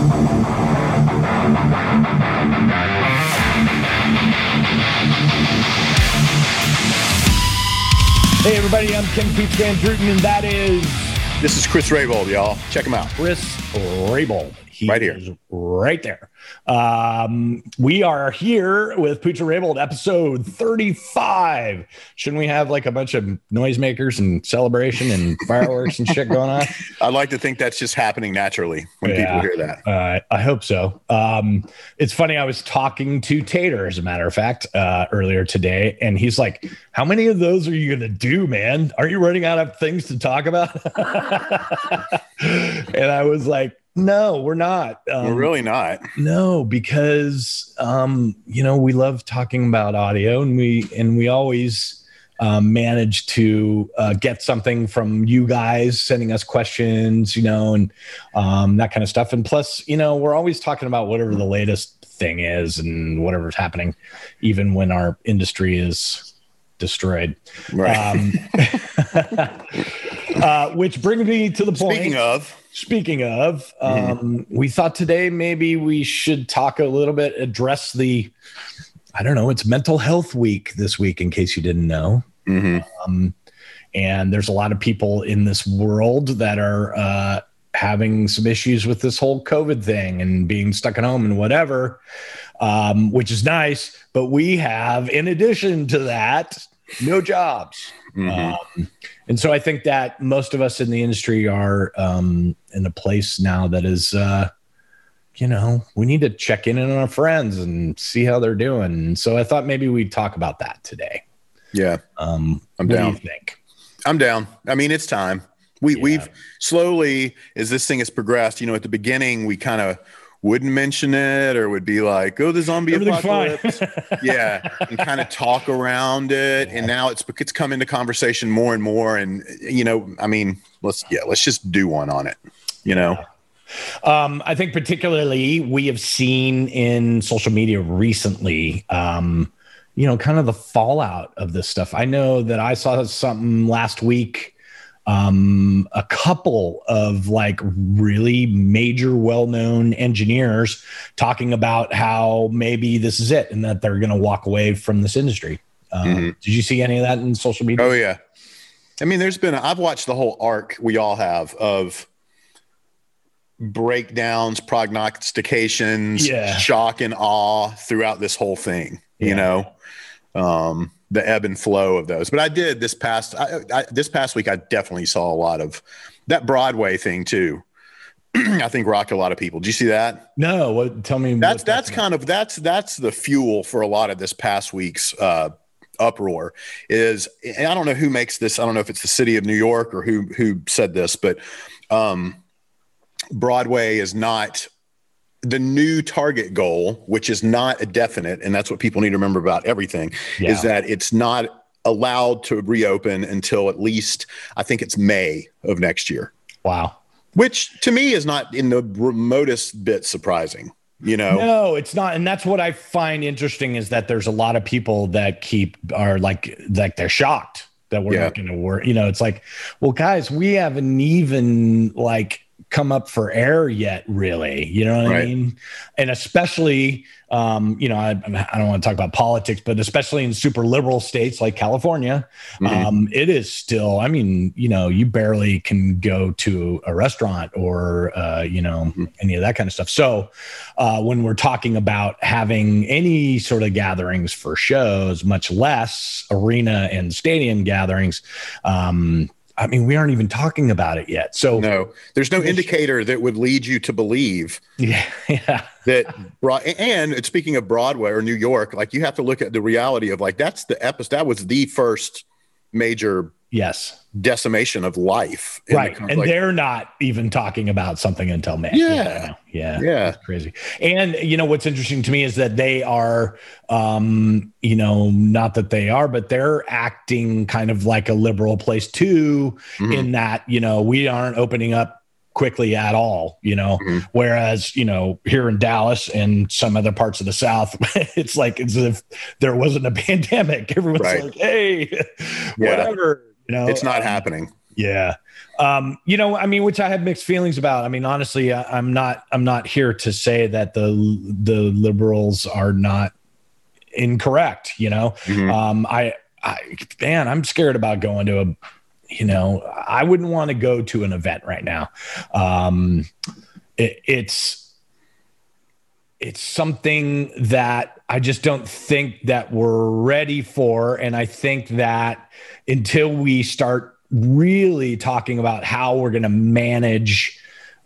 Hey, everybody, I'm Ken Pooch Van Druten, and that is This is Chris Rabold, y'all. Check him out. Chris Rabold. He Right here. is right there. Um, we are here with Pooch and Rabold, episode 35. Shouldn't we have like a bunch of noisemakers and celebration and fireworks and shit going on? I'd like to think that's just happening naturally when Yeah. people hear that. Uh, I hope so. Um, it's funny. I was talking to Tater, as a matter of fact, uh, earlier today, and he's like, "How many of those are you going to do, man? Are you running out of things to talk about?" and I was like, "No, we're not. Um, We're really not. no, because um, you know we love talking about audio, and we and we always." Um, manage to uh, get something from you guys sending us questions, you know, and um, that kind of stuff. And plus, you know, we're always talking about whatever the latest thing is and whatever's happening, even when our industry is destroyed. Right. Um, uh, which brings me to the point. Speaking of, Speaking of, um, we thought today maybe we should talk a little bit, address the, I don't know, it's Mental Health Week this week, in case you didn't know. mhm. Um, and there's a lot of people in this world that are uh, having some issues with this whole COVID thing and being stuck at home and whatever, um, which is nice. But we have, in addition to that, no jobs. Mhm. Um, and so I think that most of us in the industry are um, in a place now that is, uh, you know, we need to check in on our friends and see how they're doing. And so I thought maybe we'd talk about that today. yeah, Um, I'm what down. do you think? I'm down. I mean, it's time. We Yeah. we've slowly, as this thing has progressed, you know, at the beginning we kind of wouldn't mention it or would be like, "Oh, the zombie apocalypse," yeah, and kind of talk around it. And now it's it's come into conversation more and more. And you know, I mean, let's yeah, let's just do one on it. You know, Um, I think particularly we have seen in social media recently, um, you know, kind of the fallout of this stuff. I know that I saw something last week, um, a couple of like really major, well-known engineers talking about how maybe this is it and that they're going to walk away from this industry. Um, Mhm. Did you see any of that in social media? Oh yeah. I mean, there's been I've watched the whole arc we all have of breakdowns, prognostications, Yeah. shock and awe throughout this whole thing. You know, um, the ebb and flow of those. But I did this past I, I, this past week. I definitely saw a lot of that Broadway thing too. I think rocked a lot of people. Do you see that? No, what, tell me. That's that's kind of that's that's the fuel for a lot of this past week's uh, uproar. Is and I don't know who makes this. I don't know if it's the city of New York or who who said this, but um, Broadway is not the new target goal, which is not a definite, and that's what people need to remember about everything. Yeah. Is that it's not allowed to reopen until at least I think it's May of next year, wow. which to me is not in the remotest bit surprising. You know. No, it's not, and that's what I find interesting is that there's a lot of people that keep are like like they're shocked that we're Yeah. not going to work. You know, it's like, well, guys, we haven't even like come up for air yet, really. You know what I mean? And especially, um, you know, I, I don't want to talk about politics, but especially in super liberal states like California, Mhm. um, it is still. I mean, you know, you barely can go to a restaurant or uh, you know Mhm. any of that kind of stuff. So uh, when we're talking about having any sort of gatherings for shows, much less arena and stadium gatherings. Um, I mean, we aren't even talking about it yet. So No, there's no indicator that would lead you to believe yeah, yeah, that. Broad, and speaking of Broadway or New York, like you have to look at the reality of like that's the episode. That was the first major yes, decimation of life. in the right. country. And Like, they're not even talking about something until May. Yeah. yeah, yeah, crazy. And you know what's interesting to me is that they are, um, you know, not that they are, but they're acting kind of like a liberal place too, Mhm. in that you know we aren't opening up quickly at all. You know, Mhm. whereas you know here in Dallas and some other parts of the South, it's like as if there wasn't a pandemic. Everyone's Right. like, hey, Yeah. whatever. You know, it's not um, happening. Yeah. Um, you know, I mean, which I have mixed feelings about. I mean, honestly, I, I'm not, I'm not here to say that the, the liberals are not incorrect, you know? Mhm. Um, I, I, man, I'm scared about going to a, you know, I wouldn't want to go to an event right now. Um, it, it's, it's something that I just don't think that we're ready for. And I think that until we start really talking about how we're going to manage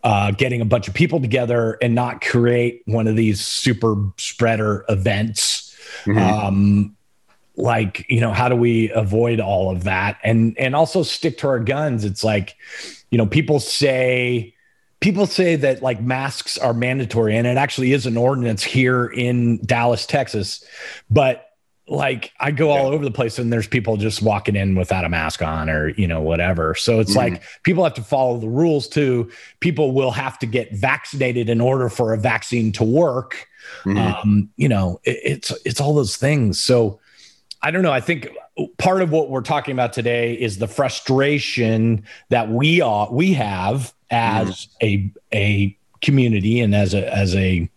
uh, getting a bunch of people together and not create one of these super spreader events, Mhm. um, like you know how do we avoid all of that and and also stick to our guns it's like you know people say people say that like masks are mandatory and it actually is an ordinance here in Dallas Texas but like I go all over the place and there's people just walking in without a mask on or you know whatever so it's Mhm. like people have to follow the rules too people will have to get vaccinated in order for a vaccine to work Mhm. um, you know, it, it's it's all those things. So I don't know. I think part of what we're talking about today is the frustration that we are we have as a a community and as a as a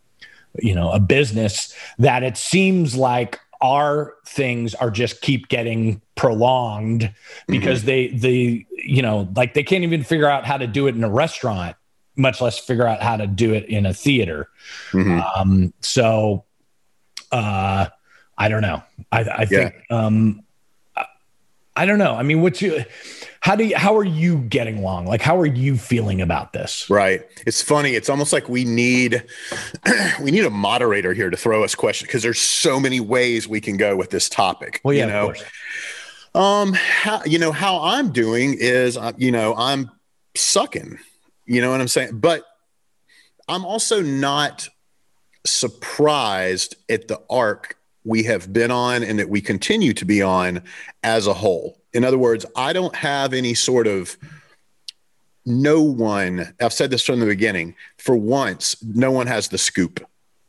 you know a business that it seems like our things are just keep getting prolonged because they they you know like they can't even figure out how to do it in a restaurant much less figure out how to do it in a theater Mhm. um, so uh, I don't know. I, I think um, I, I don't know. I mean, what's you? How do you? How are you getting along? Like, how are you feeling about this? Right. It's funny. It's almost like we need we need a moderator here to throw us questions because there's so many ways we can go with this topic. Well, yeah, you know, um, how you know how I'm doing is uh, you know I'm sucking. You know what I'm saying? But I'm also not surprised at the arc we have been on and that we continue to be on as a whole. In other words, I don't have any sort of no one, I've said this from the beginning, for once, no one has the scoop.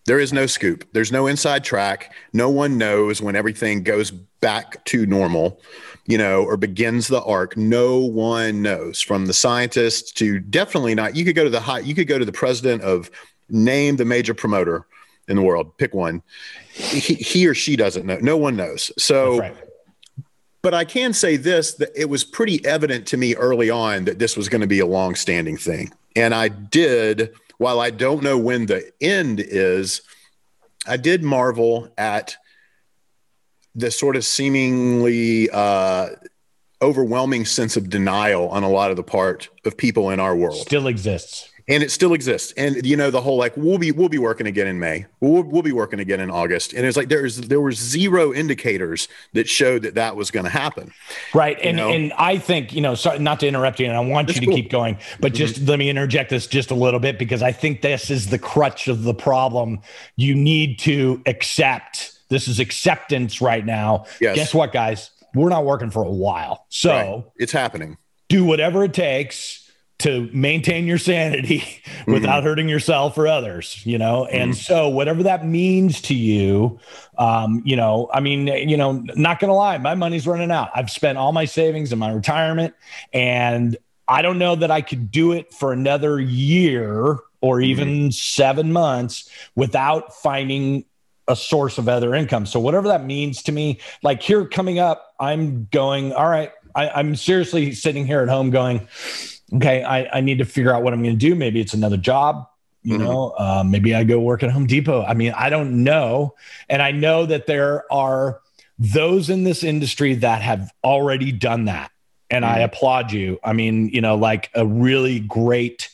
There is no scoop. There's no inside track. No one knows when everything goes back to normal, you know, or begins the arc. No one knows from the scientists to definitely not. You could go to the high, you could go to the president of name the major promoter in the world, pick one. He, he or she doesn't know. No one knows. So, right. But I can say this that it was pretty evident to me early on that this was going to be a long standing thing. And I did, while I don't know when the end is, I did marvel at the sort of seemingly uh, overwhelming sense of denial on a lot of the part of people in our world Still exists. And it still exists. And you know, the whole like we'll be we'll be working again in May. We'll we'll be working again in August. And it's like there's there were zero indicators that showed that that was going to happen. Right. And know? and I think, you know, sorry not to interrupt you, and I want That's you to cool. Mm-hmm. keep going, but just let me interject this just a little bit because I think this is the crutch of the problem. You need to accept this is acceptance right now. Yes. Guess what, guys? We're not working for a while. So Right. It's happening. do whatever it takes to maintain your sanity Mm-hmm. without hurting yourself or others you know and so whatever that means to you um you know i mean you know not gonna lie my money's running out i've spent all my savings in my retirement and i don't know that i could do it for another year or even seven months without finding a source of other income. So whatever that means to me, like here coming up, I'm going, all right, I, I'm seriously sitting here at home going, okay, I, I need to figure out what I'm going to do. Maybe it's another job. You Mhm. know, uh, maybe I go work at Home Depot. I mean, I don't know. And I know that there are those in this industry that have already done that. And I Mhm. applaud you. I mean, you know, like a really great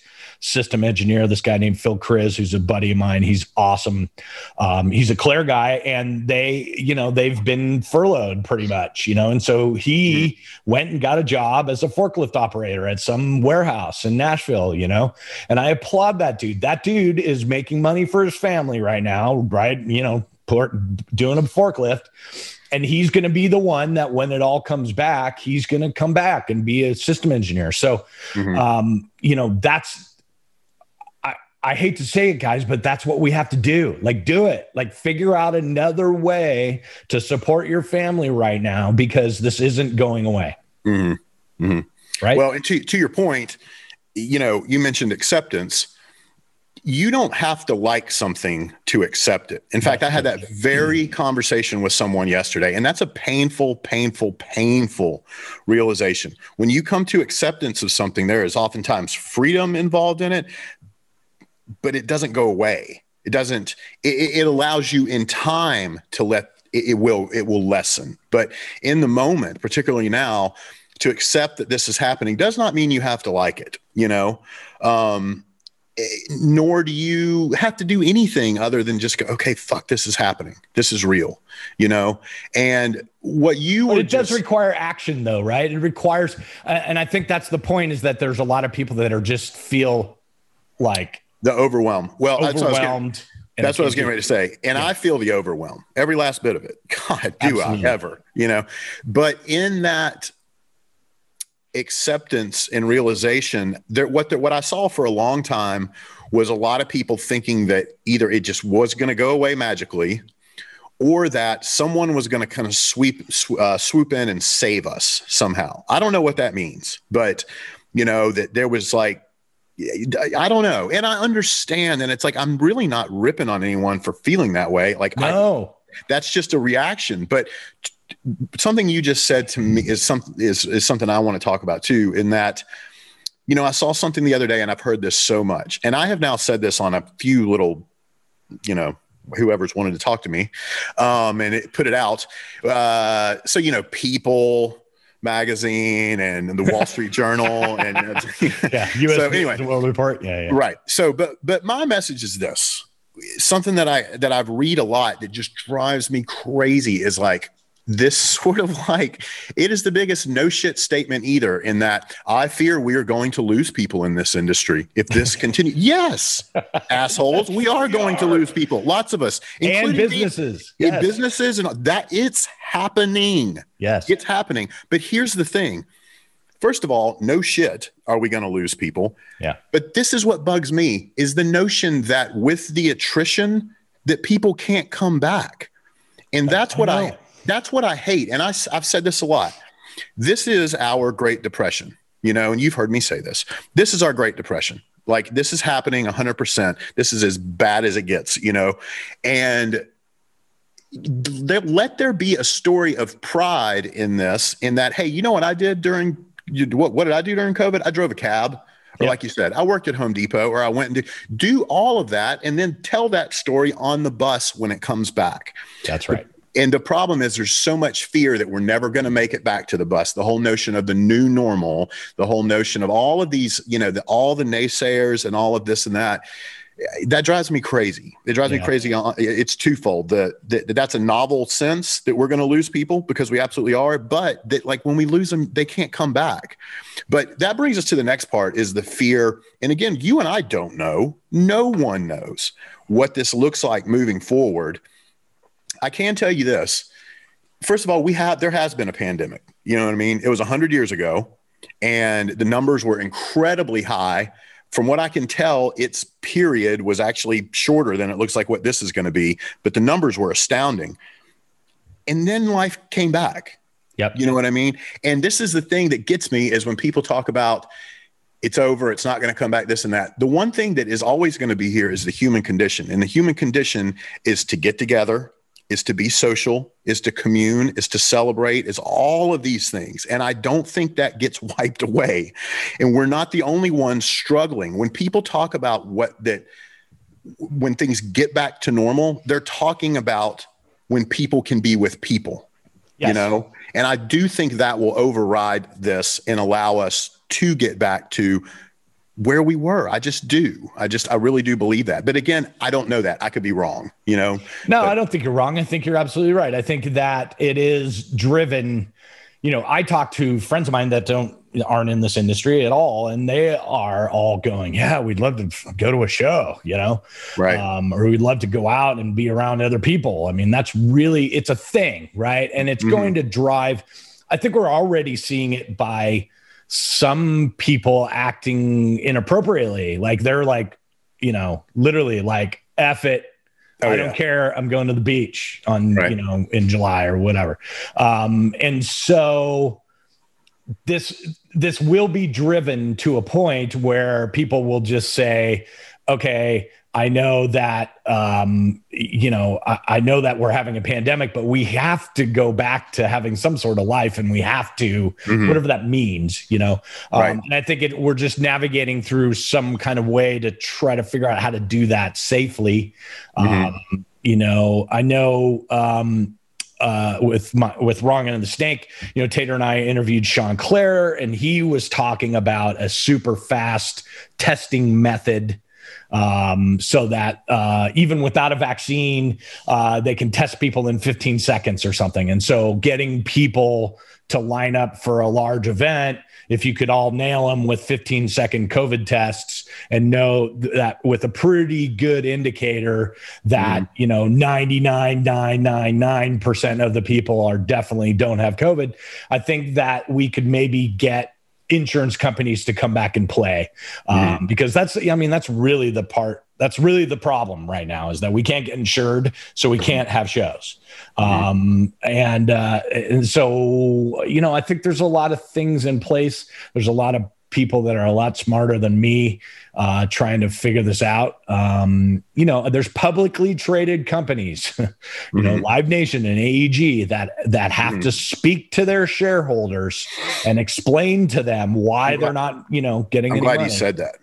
system engineer, this guy named Phil Chris, who's a buddy of mine. He's awesome. Um, he's a Clair guy, and they, you know, they've been furloughed pretty much, you know, and so he went and got a job as a forklift operator at some warehouse in Nashville, you know, and I applaud that dude. That dude is making money for his family right now, right? You know, doing a forklift. And he's going to be the one that when it all comes back, he's going to come back and be a system engineer. So, Mhm. um, you know, that's I, hate to say it, guys, but that's what we have to do. Like, do it. Like, figure out another way to support your family right now because this isn't going away. Mhm. Mhm. Right. Well, and to, to your point, you know, you mentioned acceptance. You don't have to like something to accept it. In fact, I had that very conversation with someone yesterday, and that's a painful, painful, painful realization. When you come to acceptance of something, there is oftentimes freedom involved in it, but it doesn't go away. It doesn't, it, it allows you in time to let it, it will, it will lessen. But in the moment, particularly now, to accept that this is happening does not mean you have to like it, you know? Um, eh, nor do you have to do anything other than just go, okay, fuck, this is happening. This is real, you know? And what you but it does require action though, right? It requires, uh, and I think that's the point is that there's a lot of people that are just feel like the overwhelm. Well, that's what I was getting- overwhelmed. That's what I was getting ready to say. And I feel the overwhelm, every last bit of it. God, do Absolutely. I ever, you know? But in that acceptance and realization, there what the, what I saw for a long time was a lot of people thinking that either it just was going to go away magically or that someone was going to kind of sweep sw- uh, swoop in and save us somehow. I don't know what that means, but you know that there was like I don't know. And I understand. And it's like, I'm really not ripping on anyone for feeling that way. Like, I, No. that's just a reaction. But t- something you just said to me is something is, is something I want to talk about too. In that, you know, I saw something the other day and I've heard this so much. And I have now said this on a few little, you know, whoever's wanted to talk to me um, and it put it out. Uh, so, you know, people magazine and the Wall Street Journal and uh, Yeah. US So anyway. and World Report. Yeah. Yeah. right so but but my message is this something that i that i've read a lot that just drives me crazy is like this sort of like it is the biggest no shit statement either in that i fear we are going to lose people in this industry if this continues yes assholes we are going to lose people lots of us And businesses. in Yes. businesses and that it's happening Yes. it's happening but here's the thing first of all no shit are we going to lose people Yeah. but this is what bugs me is the notion that with the attrition that people can't come back. And that's what I, know. That's what I hate. And I, have said this a lot. This is our Great Depression, you know, and you've heard me say this. This is our Great Depression. Like this is happening 100%. This is as bad as it gets, you know. And there, let there be a story of pride in this in that hey you know what i did during you, what, what did i do during covid i drove a cab or like you said i worked at home depot or i went and did, do all of that and then tell that story on the bus when it comes back That's right. And the problem is there's so much fear that we're never going to make it back to the bus. The whole notion of the new normal, the whole notion of all of these, you know, the, all the naysayers and all of this and that. That drives me crazy. It drives me crazy. It's twofold. The, the that's a novel sense that we're going to lose people because we absolutely are. But that like when we lose them, they can't come back. But that brings us to the next part: is the fear. And again, you and I don't know. No one knows what this looks like moving forward. I can tell you this. First of all, we have there has been a pandemic. You know what I mean? It was 100 years ago and the numbers were incredibly high. From what I can tell, its period was actually shorter than it looks like what this is going to be, but the numbers were astounding. And then life came back. Yep. You know what I mean? And this is the thing that gets me is when people talk about it's over, it's not going to come back, this and that. The one thing that is always going to be here is the human condition. And the human condition is to get together, is to be social, is to commune, is to celebrate, is all of these things. And I don't think that gets wiped away. And we're not the only ones struggling. When people talk about what that, when things get back to normal, they're talking about when people can be with people Yes. you know and i do think that will override this and allow us to get back to where we were i just do i just i really do believe that but again i don't know that i could be wrong you know No, But- I don't think you're wrong. I think you're absolutely right. I think that it is driven. You know, I talk to friends of mine that don't aren't in this industry at all, and they are all going, "Yeah, we'd love to go to a show," you know, right um, or we'd love to go out and be around other people. I mean, that's really it's a thing, right? And it's Mhm. going to drive. I think we're already seeing it by some people acting inappropriately, like they're like, you know, literally like, "F it." Oh, I yeah. don't care. I'm going to the beach on, Right. you know, in July or whatever. Um, and so this, this will be driven to a point where people will just say, okay, I know that um, you know I, I, know that we're having a pandemic, but we have to go back to having some sort of life, and we have to mm-hmm. whatever that means, you know. Um, right. And I think it, we're just navigating through some kind of way to try to figure out how to do that safely. Mm-hmm. Um, you know, I know um, uh, with my with wrong of the snake. You know, Tater and I interviewed Sean Clair, and he was talking about a super fast testing method um, so that uh, even without a vaccine, uh, they can test people in 15 seconds or something. And so getting people to line up for a large event, if you could all nail them with 15 second COVID tests and know that with a pretty good indicator that, mm. you know, 99.999% of the people are definitely don't have COVID, I think that we could maybe get insurance companies to come back and play um, mm-hmm. because that's i mean that's really the part that's really the problem right now is that we can't get insured so we can't have shows mm-hmm. um, and uh, and so you know i think there's a lot of things in place there's a lot of people that are a lot smarter than me uh, trying to figure this out. Um, you know, there's publicly traded companies, you mm-hmm. know, Live Nation and AEG that that have mm-hmm. to speak to their shareholders and explain to them why they're not, you know, getting. I'm glad money. you said that.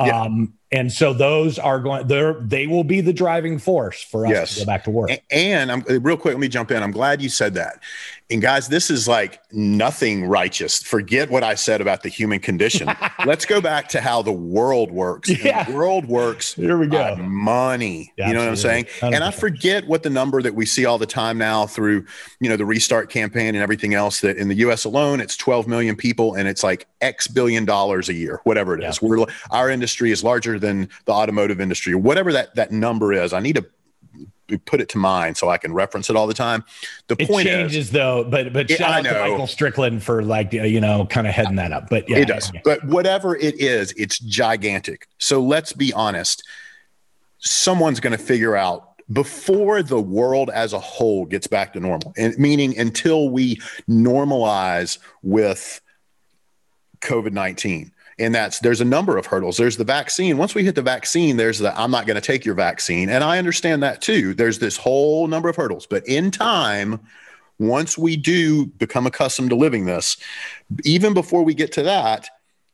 Yeah. Um, and so those are going there they will be the driving force for us yes. to go back to work and i'm real quick let me jump in i'm glad you said that and guys this is like nothing righteous forget what i said about the human condition let's go back to how the world works yeah. the world works here we go money yeah, you know what i'm saying 100%. and i forget what the number that we see all the time now through you know the restart campaign and everything else that in the us alone it's 12 million people and it's like x billion dollars a year whatever it is yeah. we're our industry is larger than the automotive industry or whatever that that number is. I need to put it to mind so I can reference it all the time. The it point changes is, though, but but shout out to Michael Strickland for like you know kind of heading that up. But yeah, it does. Yeah. But whatever it is, it's gigantic. So let's be honest. Someone's going to figure out before the world as a whole gets back to normal, and meaning until we normalize with COVID nineteen and that's there's a number of hurdles. There's the vaccine. Once we hit the vaccine there's the i'm not going to take your vaccine. And i understand that too. There's this whole number of hurdles. But in time once we do become accustomed to living this even before we get to that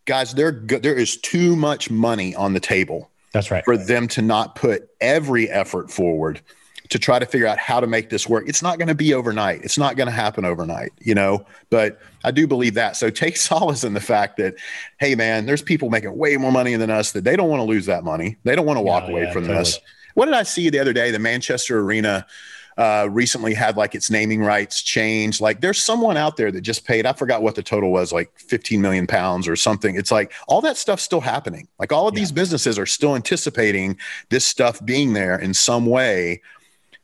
guys there there is too much money on the table that's right. for them to not put every effort forward to try to figure out how to make this work. It's not going to be overnight. It's not going to happen overnight, you know, but I do believe that. So take solace in the fact that, hey, man, there's people making way more money than us that they don't want to lose that money. They don't want to walk away yeah, from totally. this. What did I see the other day? The Manchester Arena uh, recently had like its naming rights changed. Like there's someone out there that just paid, I forgot what the total was, like 15 million pounds or something. It's like all that stuff's still happening. Like all of yeah. these businesses are still anticipating this stuff being there in some way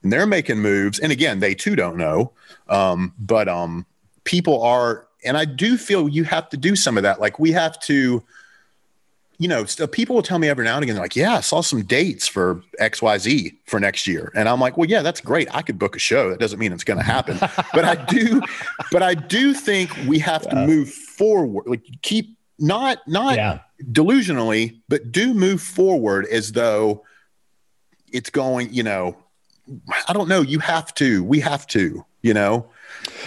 and they're making moves. And again, they too don't know. Um, but um, people are, and I do feel you have to do some of that. Like we have to, you know, people will tell me every now and again, they're like, yeah, I saw some dates for XYZ for next year. And I'm like, well, yeah, that's great. I could book a show. That doesn't mean it's going to happen. but I do, but I do think we have yeah. to move forward, like keep not, not yeah. delusionally, but do move forward as though it's going, you know, I don't know. You have to. We have to. You know.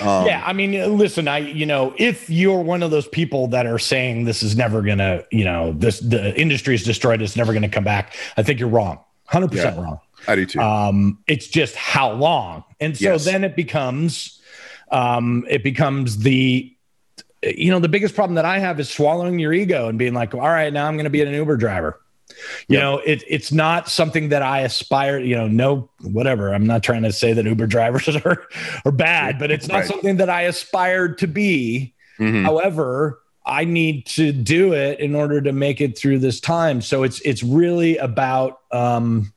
Um, yeah, I mean, listen, I you know, if you're one of those people that are saying this is never gonna, you know, this the industry is destroyed, it's never gonna come back, I think you're wrong, hundred yeah, percent wrong. I do too. Um, it's just how long, and so yes. then it becomes, um, it becomes the you know the biggest problem that i have is swallowing your ego and being like all right now i'm going to be an uber driver you yep. know, it, it's not something that I aspire, you know, no, whatever. I'm not trying to say that Uber drivers are, are bad, but it's not right. something that I aspired to be. Mm-hmm. However, I need to do it in order to make it through this time. So it's, it's really about, um,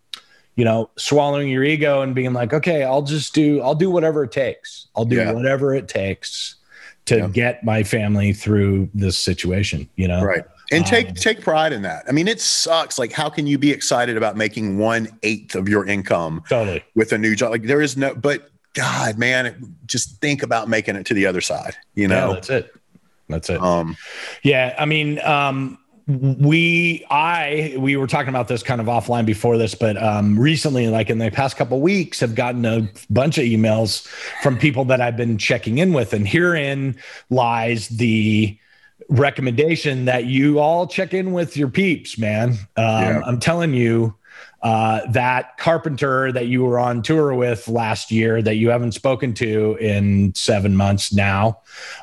you know, swallowing your ego and being like, okay, I'll just do, I'll do whatever it takes. I'll do yeah. whatever it takes to yeah. get my family through this situation, you know? Right and take um, take pride in that. I mean, it sucks. Like, how can you be excited about making one eighth of your income totally with a new job? Like, there is no. But God, man, just think about making it to the other side. You know, yeah, that's it. That's it. Um, yeah. I mean, um, we i we were talking about this kind of offline before this but um recently like in the past couple weeks have gotten a bunch of emails from people that i've been checking in with and herein lies the recommendation that you all check in with your peeps man um, yeah. i'm telling you uh, that carpenter that you were on tour with last year that you haven't spoken to in seven months now.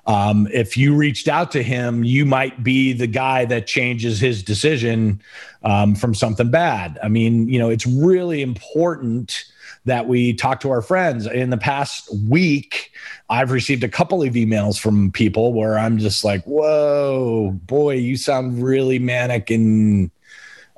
Um, if you reached out to him, you might be the guy that changes his decision um, from something bad. I mean, you know, it's really important that we talk to our friends. In the past week, I've received a couple of emails from people where I'm just like, whoa, boy, you sound really manic and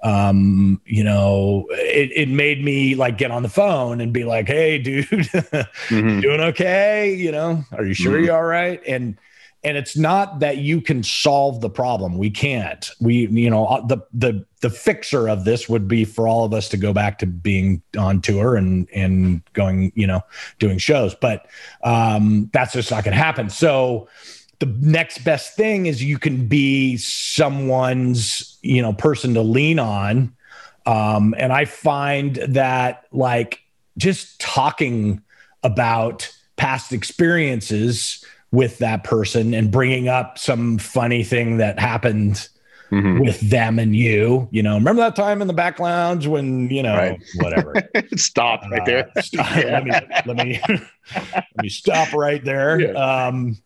um, you know, it, it made me like get on the phone and be like, Hey dude, mm-hmm. doing okay? You know, are you sure mm-hmm. you're all right? And, and it's not that you can solve the problem. We can't. We, you know, uh, the the the fixer of this would be for all of us to go back to being on tour and and going, you know, doing shows. But um, that's just not going to happen. So, the next best thing is you can be someone's you know person to lean on um, and i find that like just talking about past experiences with that person and bringing up some funny thing that happened mm-hmm. with them and you you know remember that time in the back lounge when you know right. whatever stop right uh, there stop, yeah. let me let me let me stop right there yeah. um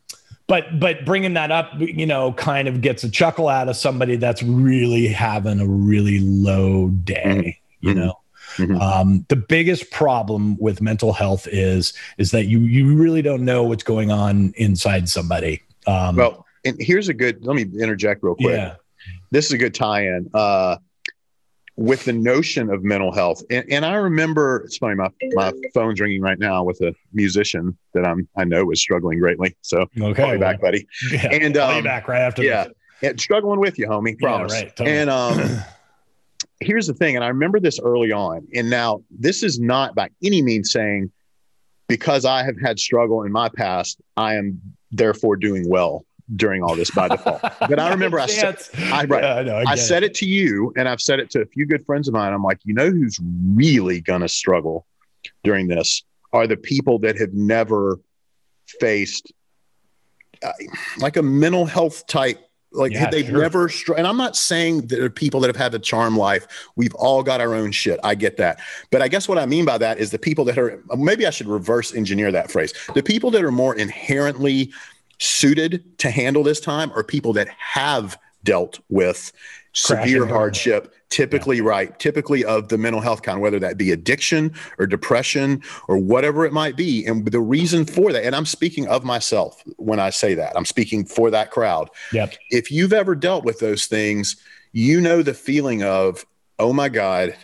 but but bringing that up you know kind of gets a chuckle out of somebody that's really having a really low day mm-hmm. you know mm-hmm. um, the biggest problem with mental health is is that you you really don't know what's going on inside somebody um, well and here's a good let me interject real quick yeah. this is a good tie-in uh, with the notion of mental health. And, and, I remember it's funny, my, my phone's ringing right now with a musician that I'm I know is struggling greatly. So okay, call me back, buddy. Yeah, and um, back right after yeah, and struggling with you, homie. Promise. Yeah, right, totally. And um here's the thing, and I remember this early on, and now this is not by any means saying because I have had struggle in my past, I am therefore doing well during all this by default. But I remember I said, I, right, yeah, no, I, I said it. it to you, and I've said it to a few good friends of mine. I'm like, you know, who's really going to struggle during this are the people that have never faced uh, like a mental health type like yeah, they've sure. never str- and i'm not saying that there are people that have had a charm life. We've all got our own shit. I get that. But i guess what i mean by that is the people that are maybe i should reverse engineer that phrase. The people that are more inherently suited to handle this time are people that have dealt with severe hardship typically yeah. right typically of the mental health kind whether that be addiction or depression or whatever it might be and the reason for that and i'm speaking of myself when i say that i'm speaking for that crowd yep. if you've ever dealt with those things you know the feeling of oh my god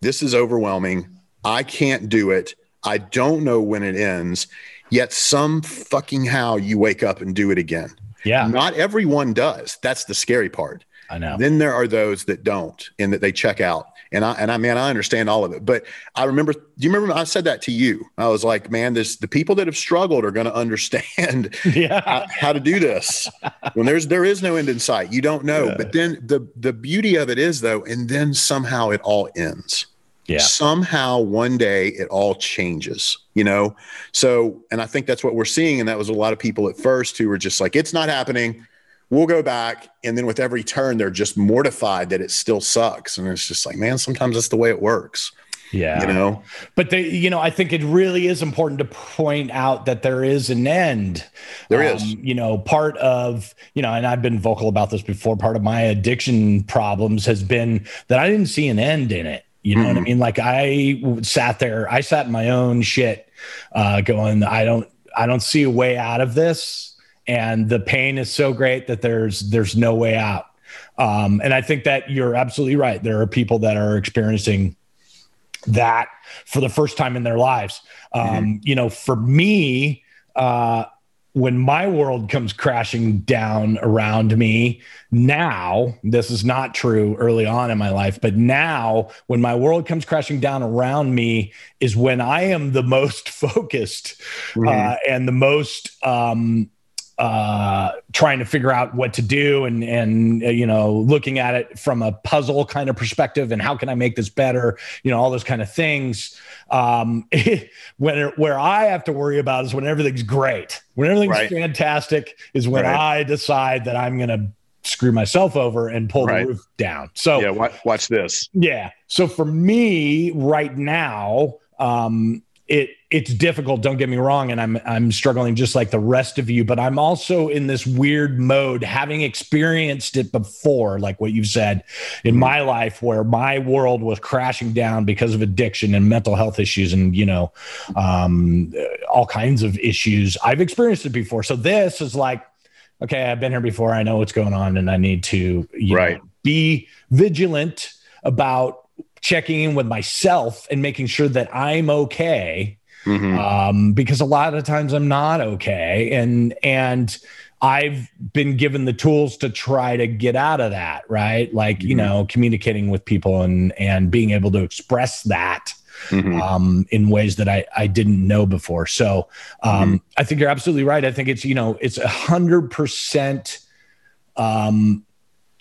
this is overwhelming i can't do it i don't know when it ends Yet some fucking how you wake up and do it again. Yeah. Not everyone does. That's the scary part. I know. Then there are those that don't and that they check out. And I and I man, I understand all of it. But I remember, do you remember I said that to you? I was like, man, this the people that have struggled are going to understand yeah. how, how, to do this. when there's there is no end in sight. You don't know. Yeah. But then the the beauty of it is though, and then somehow it all ends yeah. somehow one day it all changes you know? So and i think that's what we're seeing and that was a lot of people at first who were just like it's not happening. We'll go back. And then with every turn they're just mortified that it still sucks. And it's just like man sometimes that's the way it works. Yeah. You know? But they you know i think it really is important to point out that there is an end. There um, is, you know part of you know and i've been vocal about this before part of my addiction problems has been that i didn't see an end in it you know mm-hmm. what I mm-hmm. mean? Like I sat there, I sat in my own shit, uh, going, I don't, I don't see a way out of this. And the pain is so great that there's, there's no way out. Um, and I think that you're absolutely right. There are people that are experiencing that for the first time in their lives. Um, mm-hmm. You know, for me, uh, when my world comes crashing down around me now this is not true early on in my life but now when my world comes crashing down around me is when i am the most focused mm-hmm. uh, and the most um, uh, trying to figure out what to do and and uh, you know looking at it from a puzzle kind of perspective and how can I make this better you know all those kind of things um, when where I have to worry about is when everything's great when everything's right. fantastic is when right. I decide that I'm going to screw myself over and pull right. the roof down so yeah watch, watch this yeah so for me right now um, it it's difficult don't get me wrong and i'm i'm struggling just like the rest of you but i'm also in this weird mode having experienced it before like what you've said in mm-hmm. my life where my world was crashing down because of addiction and mental health issues and you know um, all kinds of issues i've experienced it before so this is like okay i've been here before i know what's going on and i need to right. Know, be vigilant about checking in with myself and making sure that I'm okay. Mm-hmm. Um, because a lot of times I'm not okay. And, and, I've been given the tools to try to get out of that, right? Like, mm-hmm. you know, communicating with people and and being able to express that mm-hmm. um, in ways that I I didn't know before. So um, mm-hmm. I think you're absolutely right. I think it's you know it's a hundred percent um,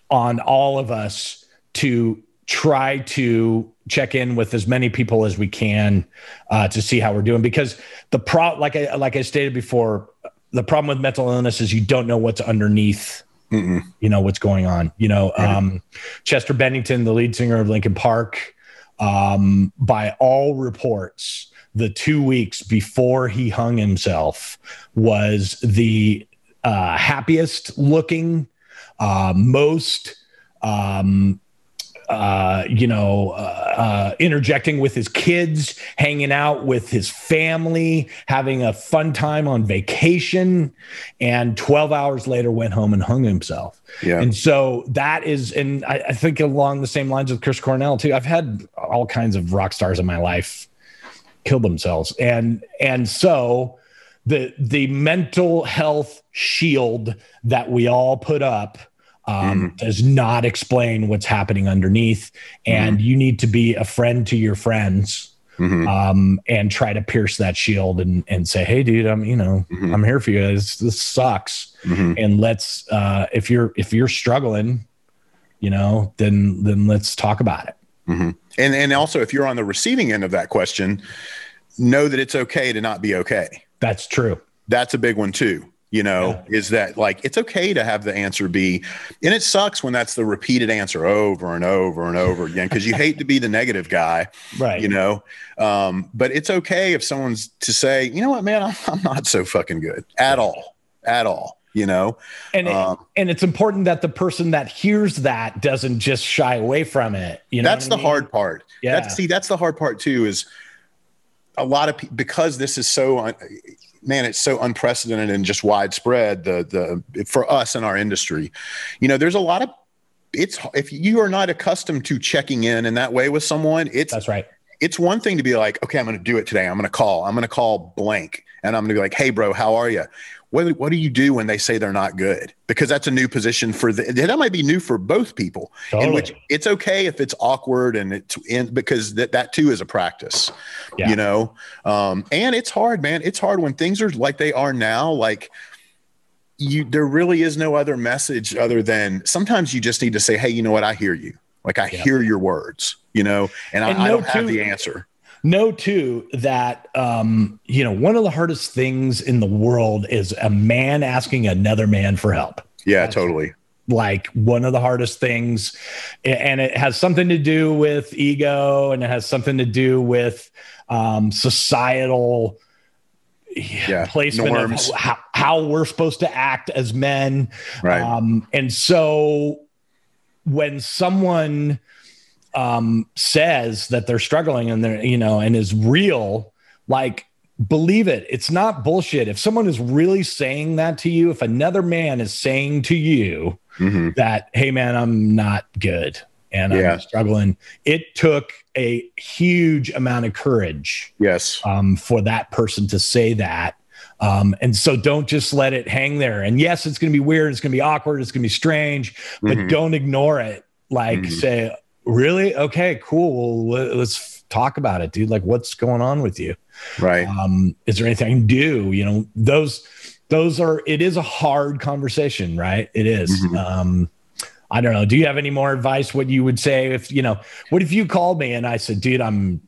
on all of us to try to check in with as many people as we can uh, to see how we're doing. Because the pro like I like I stated before the problem with mental illness is you don't know what's underneath Mm-mm. you know what's going on. You know um, Chester Bennington the lead singer of Linkin Park um, by all reports the two weeks before he hung himself was the uh, happiest looking uh, most um, uh, you know, uh, uh, interjecting with his kids, hanging out with his family, having a fun time on vacation, and 12 hours later went home and hung himself. Yeah. And so that is, and I, I think along the same lines with Chris Cornell too. I've had all kinds of rock stars in my life kill themselves, and and so the the mental health shield that we all put up um, mm. does not explain what's happening underneath. And mm. you need to be a friend to your friends mm-hmm. um, and try to pierce that shield and, and say, Hey, dude, I'm, you know, mm-hmm. I'm here for you. This, this sucks. Mm-hmm. And let's, uh, if you're, if you're struggling, you know, then, then let's talk about it. Mm-hmm. And, and also if you're on the receiving end of that question, know that it's okay to not be okay. That's true. That's a big one too you know yeah. is that like it's okay to have the answer be and it sucks when that's the repeated answer over and over and over again because you hate to be the negative guy right. you know? Um, but it's okay if someone's to say you know what man? I'm, I'm not so fucking good at all at all you know? And um, and it's important that the person that hears that doesn't just shy away from it you know that's the mean? hard part yeah. that's, see that's the hard part too is a lot of people because this is so un- man, it's so unprecedented and just widespread. The the for us in our industry, you know, there's a lot of it's if you are not accustomed to checking in in that way with someone, it's that's right. It's one thing to be like, okay, I'm going to do it today. I'm going to call. I'm going to call blank, and I'm going to be like, hey, bro, how are you? What, what do you do when they say they're not good? Because that's a new position for the, that might be new for both people totally. in which it's okay if it's awkward and it's in because that, that too is a practice, yeah. you know? Um, and it's hard, man. It's hard when things are like they are now, like, you there really is no other message other than sometimes you just need to say hey you know what i hear you like i yeah. hear your words you know and, and I, I, don't have the answer know too that um, you know one of the hardest things in the world is a man asking another man for help. Yeah, That's totally. Like one of the hardest things, and it has something to do with ego, and it has something to do with um, societal yeah, placement norms. of how, how, we're supposed to act as men. Right. Um, and so when someone um, says that they're struggling and they're, you know, and is real, like believe it. It's not bullshit. If someone is really saying that to you, if another man is saying to you mm-hmm. that, hey, man, I'm not good and yeah. I'm struggling, it took a huge amount of courage. Yes. Um, for that person to say that. Um, and so don't just let it hang there. And yes, it's going to be weird. It's going to be awkward. It's going to be strange, but mm-hmm. don't ignore it. Like mm-hmm. say, really? Okay, cool. Well, let's talk about it, dude. Like, what's going on with you? Right. Um, is there anything I can do? You know, those those are it is a hard conversation, right? It is. Mhm. Um, I don't know. Do you have any more advice? What you would say if you know? What if you called me and I said, "Dude, I'm,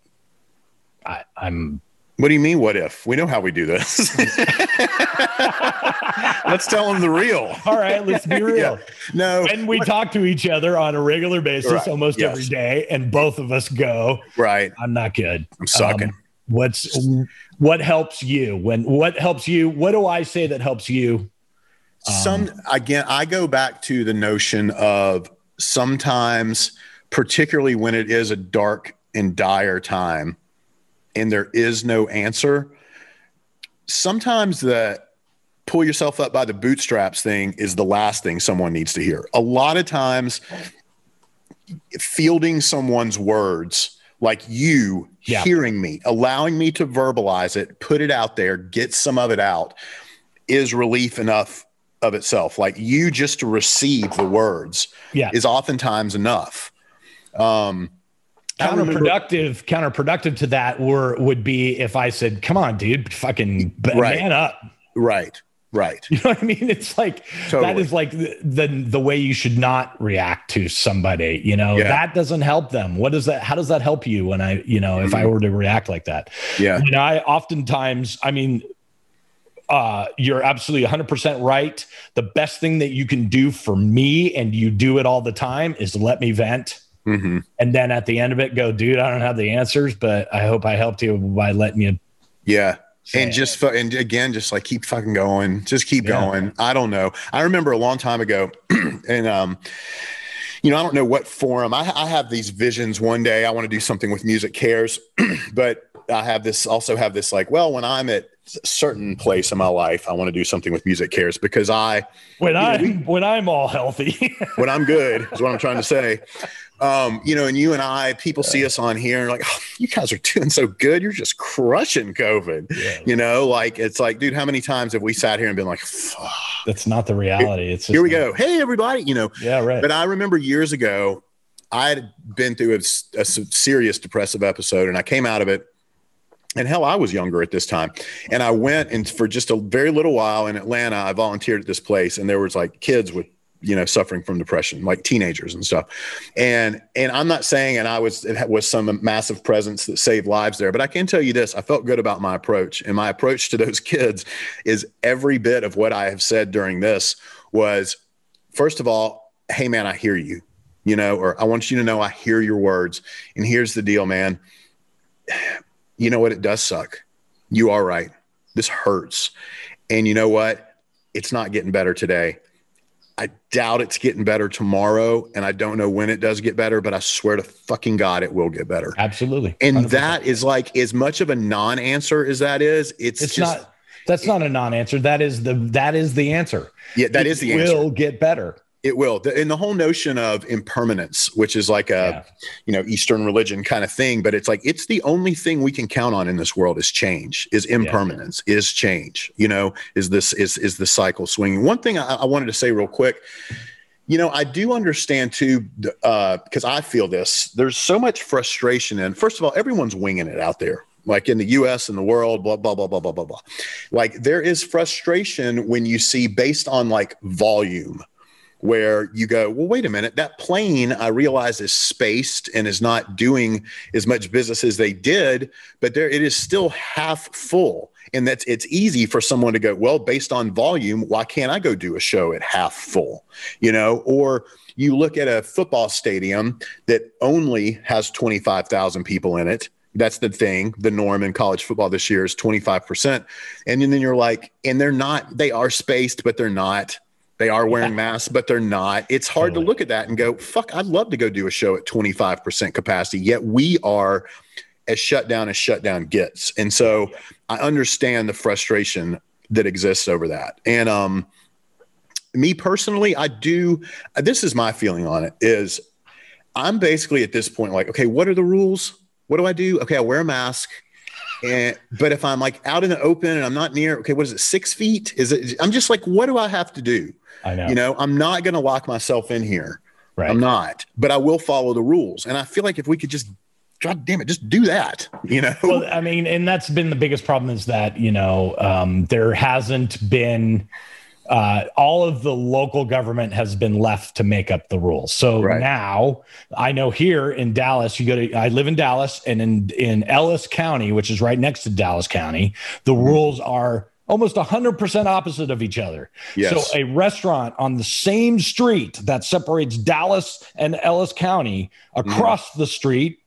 I, I'm." What do you mean? What if we know how we do this? Let's tell them the real. All right, let's be real. No, And we talk to each other on a regular basis, Right. almost Yes. every day, and both of us go, right. "I'm not good. I'm sucking. Um, what's what helps you when what helps you? What do I say that helps you? Some again, I go back to the notion of sometimes, particularly when it is a dark and dire time, and there is no answer. Sometimes the pull yourself up by the bootstraps thing is the last thing someone needs to hear. A lot of times, fielding someone's words like you Yeah. hearing me, allowing me to verbalize it, put it out there, get some of it out is relief enough of itself. Like you just to receive the words Yeah, is oftentimes enough. Um, counterproductive. Counterproductive to that were would be if I said, "Come on, dude, fucking Right. man up." right, right. You know what I mean? It's like that Totally. is like the, the the way you should not react to somebody. You know Yeah. that doesn't help them. What does that? How does that help you? When I, you know, if I Mhm. were to react like that, Yeah, you know, I oftentimes, I mean, uh, you're absolutely 100% right. The best thing that you can do for me, and you do it all the time, is let me vent. Hmm And then at the end of it, go, dude, I don't have the answers, but I hope I helped you by letting you. yeah. and it. just fu- and again just like keep fucking going just keep Yeah. going i don't know i remember a long time ago and um you know i don't know what forum I, I have these visions one day i want to do something with MusiCares but i have this also have this like well when i'm at a certain place in my life i want to do something with MusiCares because i when I'm when I'm all healthy. when i'm good is what i'm trying to say um, you know, and you and I, people see us on here and like, oh, you guys are doing so good. You're just crushing COVID. Yeah. You know, like it's like, dude, how many times have we sat here and been like, Fuck. That's not the reality. It's just here we not- go. Hey, everybody. You know, Yeah, right. but I remember years ago, I had been through a serious depressive episode and I came out of it. And hell, I was younger at this time. And I went and for just a very little while in Atlanta, I volunteered at this place and there was like kids with, you know, suffering from depression, like teenagers and stuff. And, and I'm not saying, and I was, it was some massive presence that saved lives there, but I can tell you this, I felt good about my approach and my approach to those kids is every bit of what I have said during this was, first of all, Hey man, I hear you you know, or I want you to know I hear your words. And here's the deal, man. You know what? It does suck. You are right. This hurts. And you know what? It's not getting better today. I doubt it's getting better tomorrow. And I don't know when it does get better, but I swear to fucking God, it will get better. Absolutely. And 100%. that is like as much of a non answer as that is. It's, it's just, not that's not a non-answer. That is the that is the answer. yeah, that It is the answer. will get better. It will. The, and the whole notion of impermanence, which is like a, Yeah. you know, Eastern religion kind of thing, but it's like, it's the only thing we can count on in this world is change, is impermanence, is change, you know, is this, is, is the cycle swinging. One thing I, I wanted to say real quick, you know, I do understand too, uh, because I feel this, there's so much frustration. And first of all, everyone's winging it out there. Like in the US and the world, blah, blah, blah, blah, blah, blah, blah. Like there is frustration when you see based on like volume, where you go, well, wait a minute, that plane I realize is spaced and is not doing as much business as they did, but there it is still half full. And that's it's easy for someone to go, well, based on volume, why can't I go do a show at half full? You know, or you look at a football stadium that only has 25,000 people in it. That's the thing. The norm in college football this year is 25%. And then you're like, and they're not, they are spaced, but they're not. They are wearing masks, but they're not. It's hard Totally. to look at that and go, fuck, I'd love to go do a show at 25% capacity. Yet we are as shut down as shutdown gets. And so I understand the frustration that exists over that. And um me personally, I do this is my feeling on it is I'm basically at this point like, okay, what are the rules? What do I do? Okay, I wear a mask. And but if I'm like out in the open and I'm not near, okay, what is it, six feet? Is it I'm just like, what do I have to do? I know. You know, I'm not gonna lock myself in here. right. I'm not, but I will follow the rules. And I feel like if we could just God damn it, just do that. You know. Well, I mean, and that's been the biggest problem is that you know um, there hasn't been. Uh, all of the local government has been left to make up the rules. So right. now I know here in Dallas, you go to, I live in Dallas and in, in Ellis County, which is right next to Dallas County, the mm-hmm. rules are almost 100% opposite of each other. Yes. So a restaurant on the same street that separates Dallas and Ellis County across mm-hmm. the street,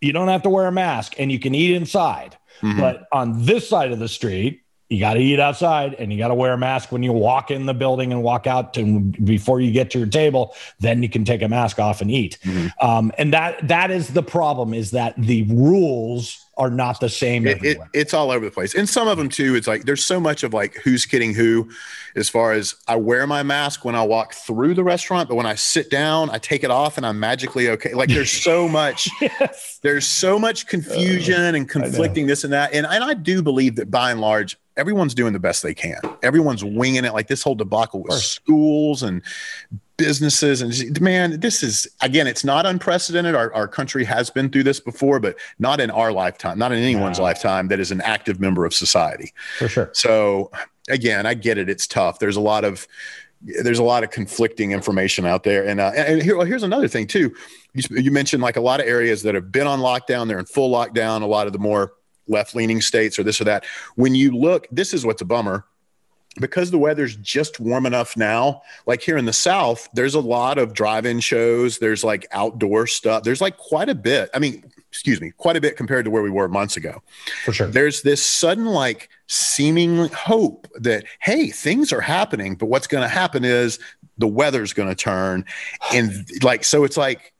you don't have to wear a mask and you can eat inside. Mm-hmm. But on this side of the street, you got to eat outside and you got to wear a mask when you walk in the building and walk out to before you get to your table then you can take a mask off and eat. Mm-hmm. um, and that that is the problem is that the rules are not the same it, it, it's all over the place. And some of them too it's like there's so much of like who's kidding who as far as i wear my mask when i walk through the restaurant but when i sit down i take it off and i'm magically okay. Like there's so much yes. there's so much confusion uh, and conflicting this and that. And, and i do believe that by and large everyone's doing the best they can. Everyone's winging it. Like this whole debacle with schools and businesses and man, this is again, it's not unprecedented. Our, our country has been through this before, but not in our lifetime, not in anyone's wow. lifetime that is an active member of society. For sure. So again, I get it. It's tough. There's a lot of there's a lot of conflicting information out there. And, uh, and here, well, here's another thing too. You, you mentioned like a lot of areas that have been on lockdown. They're in full lockdown. A lot of the more left leaning states or this or that. When you look, this is what's a bummer. Because the weather's just warm enough now like here in the south there's a lot of drive-in shows. There's like outdoor stuff. There's like quite a bit i mean excuse me quite a bit compared to where we were months ago. For sure. There's this sudden like seeming hope that hey things are happening but what's going to happen is the weather's going to turn. And like so it's like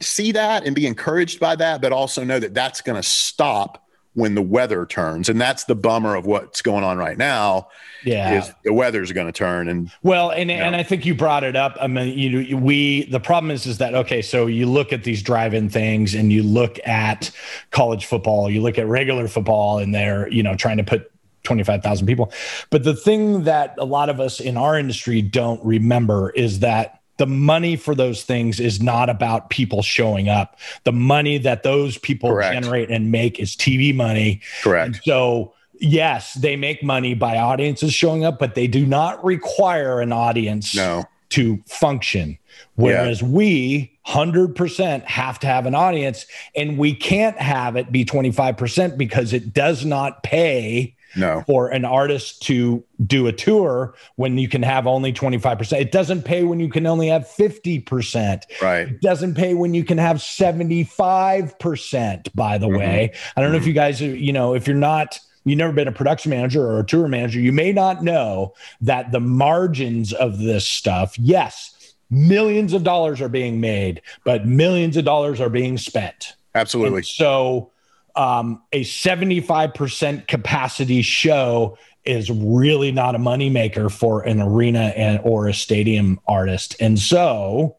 see that and be encouraged by that but also know that that's going to stop when the weather turns and that's the bummer of what's going on right now yeah. is the weather's going to turn and well and you know. and i think you brought it up. I mean you we the problem is is that okay so you look at these drive-in things and you look at college football you look at regular football and they're you know trying to put 25,000 people. But the thing that a lot of us in our industry don't remember is that the money for those things is not about people showing up. The money that those people Correct. generate and make is TV money. Correct. And so, yes, they make money by audiences showing up, but they do not require an audience no. to function. Whereas yeah. we 100% have to have an audience and we can't have it be 25% because it does not pay no. for an artist to do a tour when you can have only 25%. It doesn't pay when you can only have 50%. Right. It doesn't pay when you can have 75%, by the mm-hmm. way. I don't mm-hmm. know if mm-hmm. you guys, you know, if you're not you've never been a production manager or a tour manager, you may not know that the margins of this stuff, yes, millions of dollars are being made, but millions of dollars are being spent. Absolutely. And so um, a 75% capacity show is really not a moneymaker for an arena and or a stadium artist. And so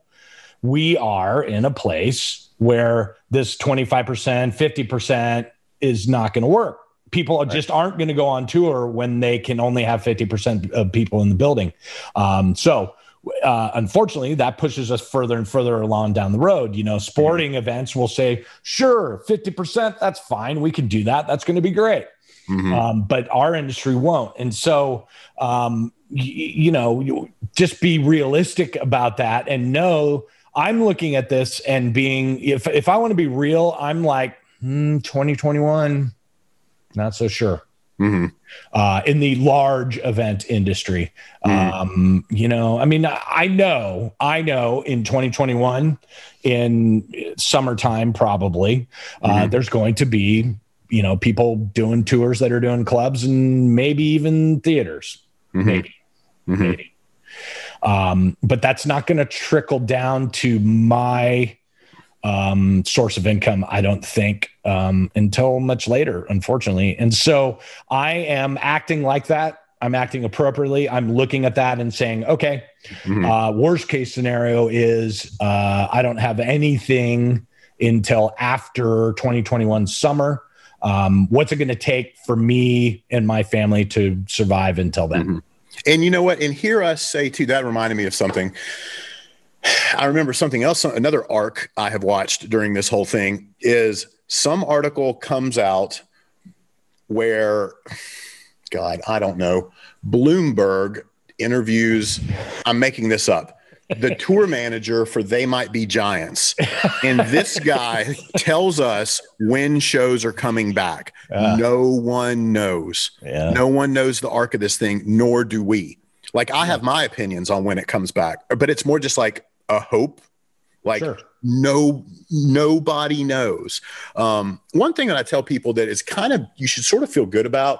we are in a place where this 25%, 50% is not going to work. People right. just aren't going to go on tour when they can only have 50% of people in the building. Um, so uh, unfortunately, that pushes us further and further along down the road. You know, sporting mm-hmm. events will say, sure, 50%, that's fine. We can do that. That's going to be great. Mm-hmm. Um, but our industry won't. And so, um, y- you know, you just be realistic about that and know I'm looking at this and being, if, if I want to be real, I'm like, hmm, 2021, not so sure. Mm-hmm. Uh, in the large event industry. Mm-hmm. Um, you know, I mean, I know, I know in 2021, in summertime, probably, uh, mm-hmm. there's going to be, you know, people doing tours that are doing clubs and maybe even theaters. Mm-hmm. Maybe. Mm-hmm. Maybe. Um, but that's not going to trickle down to my um, source of income, I don't think, um, until much later, unfortunately. And so I am acting like that. I'm acting appropriately. I'm looking at that and saying, okay, mm-hmm. uh, worst case scenario is uh, I don't have anything until after 2021 summer. Um, what's it going to take for me and my family to survive until then? Mm-hmm. And you know what? And hear us say too, that reminded me of something I remember something else. Another arc I have watched during this whole thing is some article comes out where, God, I don't know, Bloomberg interviews. I'm making this up. The tour manager for They Might Be Giants. And this guy tells us when shows are coming back. Uh, no one knows. Yeah. No one knows the arc of this thing, nor do we. Like, I have my opinions on when it comes back, but it's more just like a hope. Like, sure. no, nobody knows. Um, one thing that I tell people that is kind of, you should sort of feel good about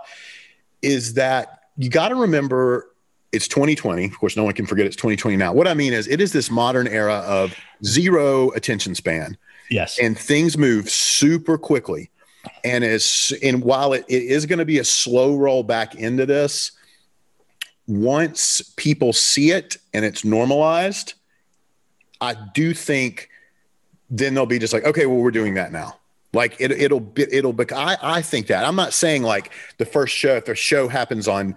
is that you got to remember it's 2020. Of course, no one can forget it's 2020 now. What I mean is, it is this modern era of zero attention span. Yes. And things move super quickly. And as and while it, it is going to be a slow roll back into this, once people see it and it's normalized, I do think then they'll be just like, okay, well, we're doing that now. Like it, it'll be, it'll be, I, I think that I'm not saying like the first show, if the show happens on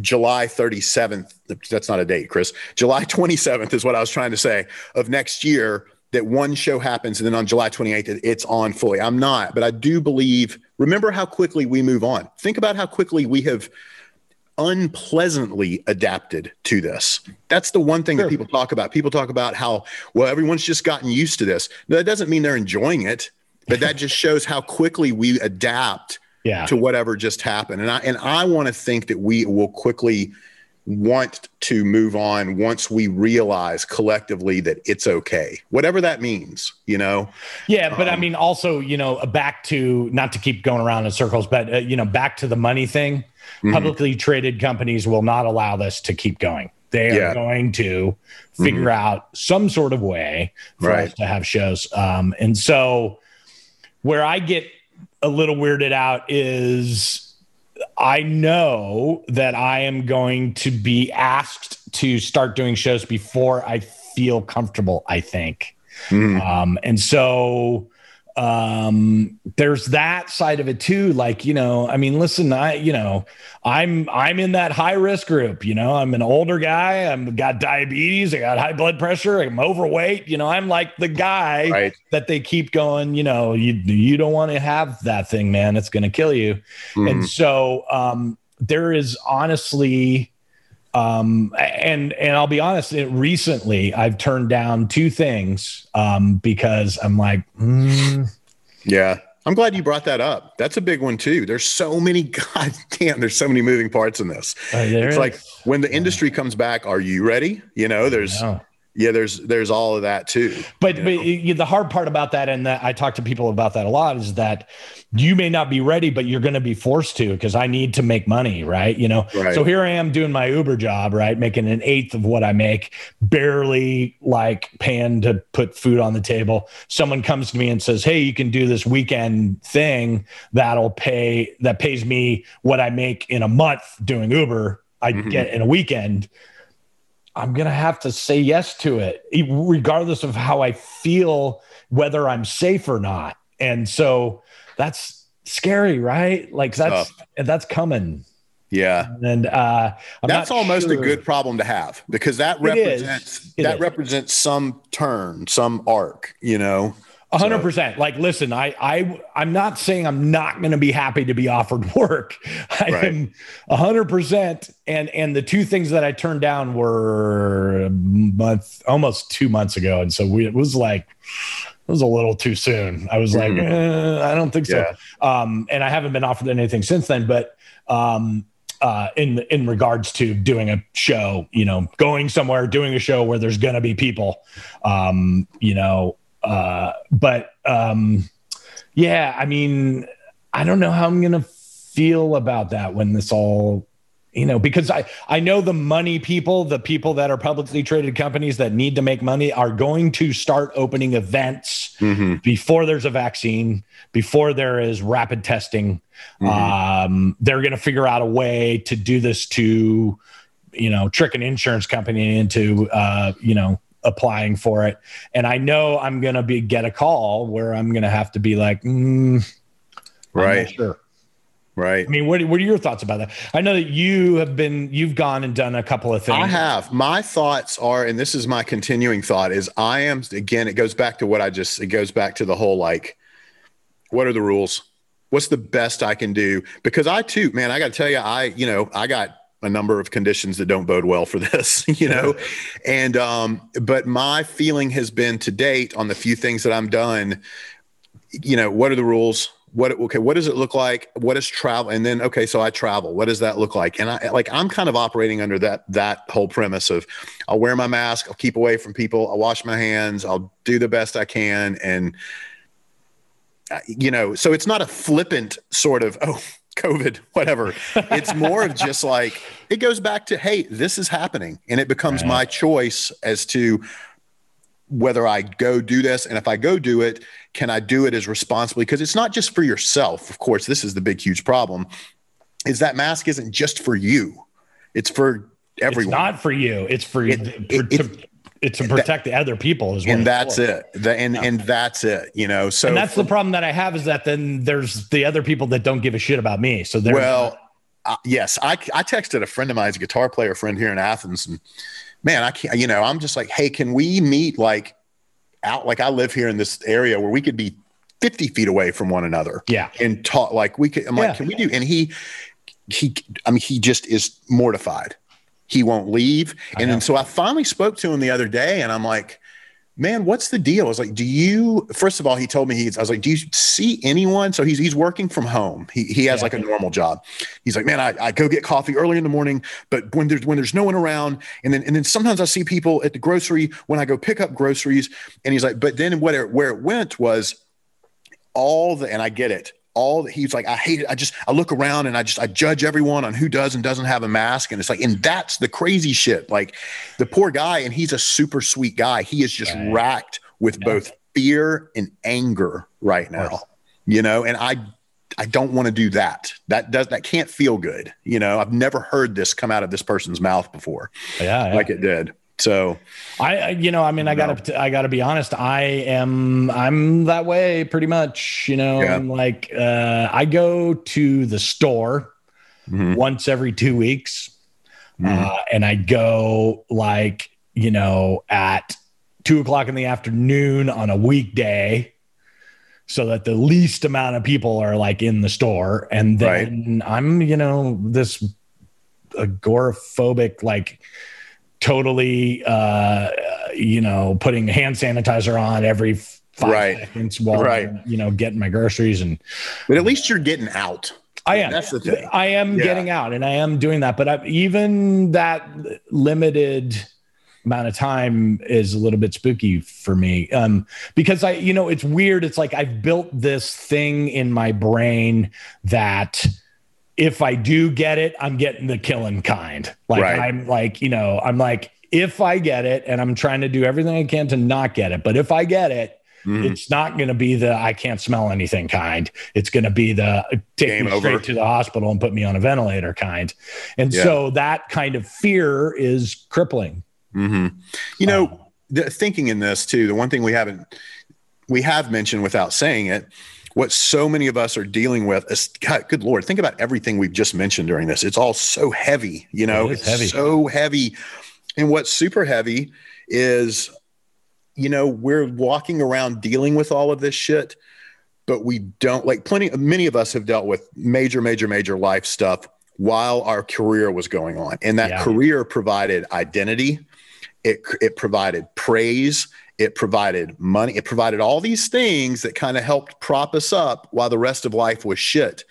July 37th, that's not a date, Chris. July 27th is what I was trying to say of next year that one show happens and then on July 28th it's on fully. I'm not, but I do believe remember how quickly we move on. Think about how quickly we have unpleasantly adapted to this. That's the one thing sure. that people talk about. People talk about how well everyone's just gotten used to this. That doesn't mean they're enjoying it, but that just shows how quickly we adapt yeah. to whatever just happened. And I and I want to think that we will quickly want to move on once we realize collectively that it's okay whatever that means you know yeah but um, i mean also you know back to not to keep going around in circles but uh, you know back to the money thing mm-hmm. publicly traded companies will not allow this to keep going they yeah. are going to figure mm-hmm. out some sort of way for right. us to have shows um, and so where i get a little weirded out is I know that I am going to be asked to start doing shows before I feel comfortable, I think. Mm. Um, and so um there's that side of it too like you know i mean listen i you know i'm i'm in that high risk group you know i'm an older guy i'm got diabetes i got high blood pressure i'm overweight you know i'm like the guy right. that they keep going you know you you don't want to have that thing man it's going to kill you mm. and so um there is honestly um and and i'll be honest it, recently i've turned down two things um because i'm like mm. yeah. I'm glad you brought that up. That's a big one too. There's so many god damn there's so many moving parts in this. Uh, it's is. like when the industry comes back are you ready? You know there's yeah there's there's all of that too but, but the hard part about that and that i talk to people about that a lot is that you may not be ready but you're going to be forced to because i need to make money right? You know? Right. so here i am doing my uber job right? Making an eighth of what i make barely like paying to put food on the table. Someone comes to me and says hey you can do this weekend thing that'll pay that pays me what i make in a month doing uber. I mm-hmm. get in a weekend I'm going to have to say yes to it, regardless of how I feel, whether I'm safe or not. And so that's scary, right? Like that's that's coming. Yeah, and uh, that's almost sure. a good problem to have because that represents that is. represents some turn, some arc. You know, a hundred percent. Like, listen, I, I, I'm not saying I'm not going to be happy to be offered work. I right. am a hundred percent. And, and the two things that I turned down were a month, almost two months ago. And so we, it was like, it was a little too soon. I was mm-hmm. like, eh, I don't think so. Yeah. Um, and I haven't been offered anything since then, but, um, uh, in in regards to doing a show, you know, going somewhere, doing a show where there's going to be people, um, you know, uh, but um, yeah, I mean, I don't know how I'm gonna feel about that when this all you know because i i know the money people the people that are publicly traded companies that need to make money are going to start opening events mm-hmm. before there's a vaccine before there is rapid testing mm-hmm. um, they're going to figure out a way to do this to you know trick an insurance company into uh, you know applying for it. And I know I'm going to be get a call where I'm going to have to be like, mm, right. Sure. Right. I mean, what, what are your thoughts about that? I know that you have been, you've gone and done a couple of things. I have. My thoughts are, and this is my continuing thought, is I am, again, it goes back to what I just, it goes back to the whole like, what are the rules? What's the best I can do? Because I too, man, I got to tell you, I, you know, I got a number of conditions that don't bode well for this, you know, and, um, but my feeling has been to date on the few things that I'm done, you know, what are the rules? what okay what does it look like? What is travel? And then okay so i travel. What does that look like? And i like i'm kind of operating under that that whole premise of i'll wear my mask i'll keep away from people i'll wash my hands i'll do the best i can and uh, you know so it's not a flippant sort of oh covid whatever it's more of just like it goes back to hey this is happening and it becomes right. my choice as to whether I go do this. And if I go do it, can I do it as responsibly? Because it's not just for yourself. Of course, this is the big, huge problem is that mask isn't just for you. It's for everyone. It's not for you. It's for, it, it, to, it's to protect that, the other people as well. And that's for. it. The, and, yeah. and that's it, you know, so and that's for, the problem that I have is that then there's the other people that don't give a shit about me. So they're well, uh, yes, I, I texted a friend of mine, a guitar player friend here in Athens and man, I can't, you know, I'm just like, hey, can we meet like out? Like I live here in this area where we could be 50 feet away from one another. Yeah. And talk like we could, I'm yeah. like, can we do? And he, he, I mean, he just is mortified. He won't leave. And then so I finally spoke to him the other day and I'm like, man, what's the deal? I was like, do you, first of all, he told me he's, I was like, do you see anyone? So he's, he's working from home. He, he has yeah. like a normal job. He's like, man, I, I go get coffee early in the morning, but when there's, when there's no one around and then, and then sometimes I see people at the grocery when I go pick up groceries and he's like, but then what it, where it went was all the, and I get it all he's like, I hate it. I just I look around and I just I judge everyone on who does and doesn't have a mask. And it's like, and that's the crazy shit. Like the poor guy, and he's a super sweet guy. He is just right. racked with yeah. both fear and anger right now. You know, and I I don't want to do that. That does that can't feel good. You know, I've never heard this come out of this person's mouth before. Yeah, yeah. like it did. So I, you know, I mean, I gotta, I gotta be honest. I am, I'm that way pretty much. You know, yeah. I'm like, uh, I go to the store mm-hmm. once every two weeks, mm-hmm. uh, and I go like, you know, at two o'clock in the afternoon on a weekday so that the least amount of people are like in the store and then right. i'm you know this agoraphobic like totally, uh, you know, putting hand sanitizer on every five right. seconds while right. I'm, you know, getting my groceries and. But at least you're getting out. I am. That's the thing. I am yeah. getting out, and I am doing that. But I, even that limited amount of time is a little bit spooky for me um, because I, you know, it's weird. It's like I've built this thing in my brain that if I do get it, I'm getting the killing kind. Like right. I'm like, you know, I'm like, if I get it, and I'm trying to do everything I can to not get it, but if I get it, mm. it's not going to be the I can't smell anything kind. It's going to be the take Game me straight over. to the hospital and put me on a ventilator kind. And yeah. so that kind of fear is crippling. Mm-hmm. You know, um, the, thinking in this too, the one thing we haven't we have mentioned without saying it what so many of us are dealing with is God, good Lord, think about everything we've just mentioned during this. It's all so heavy, you know, it's heavy. so heavy. And what's super heavy is, you know, we're walking around dealing with all of this shit, but we don't like plenty, many of us have dealt with major, major, major life stuff while our career was going on. And that yeah. career provided identity, it, it provided praise, it provided money. It provided all these things that kind of helped prop us up while the rest of life was shit.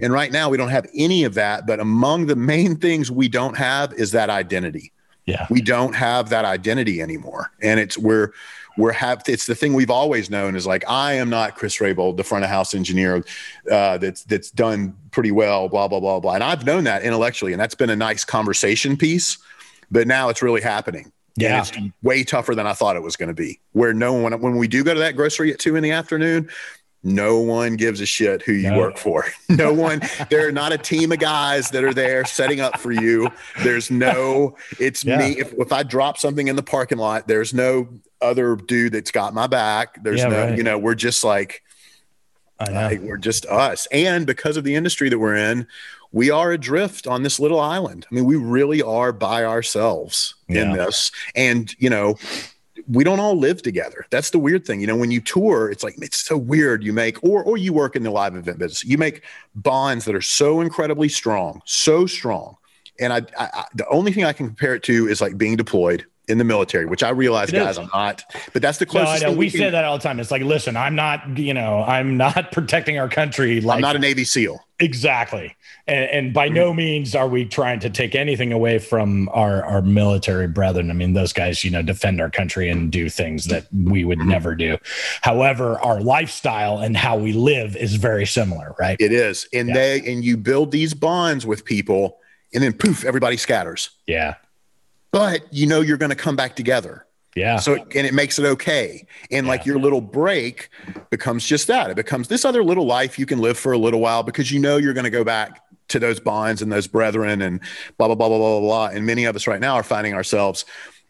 And right now, we don't have any of that. But among the main things we don't have is that identity. Yeah. We don't have that identity anymore. And it's we're we're have it's the thing we've always known is like I am not Chris Rabold, the front of house engineer uh, that's that's done pretty well, blah blah blah blah. And I've known that intellectually, and that's been a nice conversation piece. But now it's really happening. Yeah. it's way tougher than I thought it was going to be. Where no one, when we do go to that grocery at two in the afternoon, no one gives a shit who you no. work for. No one, there are not a team of guys that are there setting up for you. There's no, it's yeah. me. If, if I drop something in the parking lot, there's no other dude that's got my back. There's yeah, no, right. you know, we're just like, Like, we're just us. And because of the industry that we're in, we are adrift on this little island. I mean, we really are by ourselves yeah. in this. And, you know, we don't all live together. That's the weird thing. You know, when you tour, it's like it's so weird. You make or or you work in the live event business. You make bonds that are so incredibly strong, so strong. And I, I the only thing I can compare it to is like being deployed in the military, which I realize, it guys, is. I'm not. But that's the closest. No, I know. We, we say that all the time. It's like, listen, I'm not. You know, I'm not protecting our country. Like, I'm not a Navy SEAL. Exactly. And, and by mm-hmm. no means are we trying to take anything away from our our military brethren. I mean, those guys, you know, defend our country and do things that we would mm-hmm. never do. However, our lifestyle and how we live is very similar, right? It is, and yeah. they and you build these bonds with people, and then poof, everybody scatters. Yeah but you know you're going to come back together. Yeah. So and it makes it okay. And yeah. like your little break becomes just that. It becomes this other little life you can live for a little while because you know you're going to go back to those bonds and those brethren and blah blah blah blah blah blah. And many of us right now are finding ourselves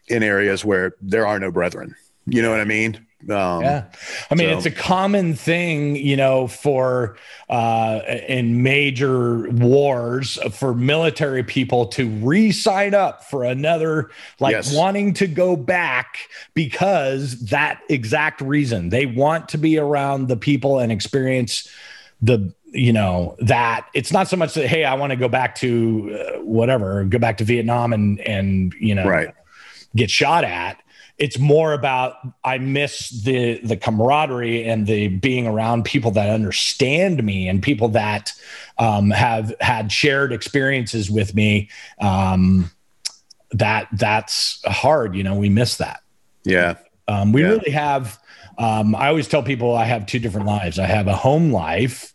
in areas where there are no brethren. You know what I mean? Um, yeah, I mean so. it's a common thing, you know, for uh, in major wars for military people to re-sign up for another, like yes. wanting to go back because that exact reason they want to be around the people and experience the you know that it's not so much that hey i want to go back to uh, whatever go back to vietnam and and you know right. get shot at it's more about I miss the the camaraderie and the being around people that understand me and people that um, have had shared experiences with me. Um, that that's hard. You know, we miss that. Yeah. Um, we yeah. really have. Um, I always tell people I have two different lives. I have a home life,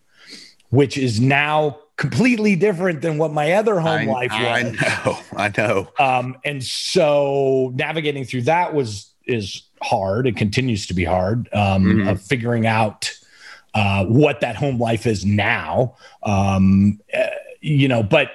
which is now completely different than what my other home I, life was. I know, I know. Um, and so navigating through that was is hard. It continues to be hard. Um, mm-hmm. of figuring out uh, what that home life is now. Um, uh, you know, but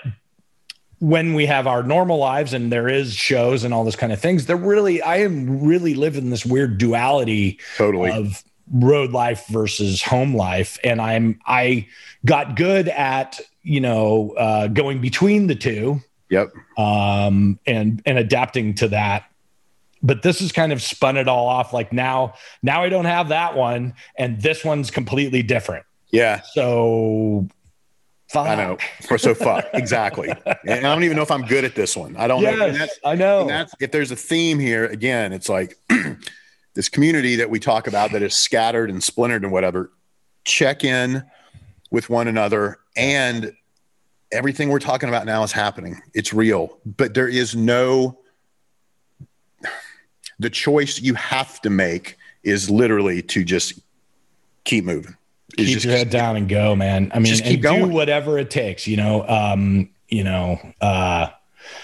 when we have our normal lives and there is shows and all this kind of things, they're really I am really living this weird duality totally of road life versus home life and i'm i got good at you know, uh, going between the two. Yep. Um, and and adapting to that. But this has kind of spun it all off. Like now, now I don't have that one, and this one's completely different. Yeah. So Fuck. I know. For so fuck. exactly. And I don't even know if I'm good at this one. I don't yes, know. I know. that's, if there's a theme here, again, it's like this community that we talk about that is scattered and splintered and whatever. Check in with one another and everything we're talking about now is happening. It's real. But there is no the choice you have to make is literally to just keep moving. Keep just, your head down and go man. I mean just keep going. do whatever it takes you know um you know uh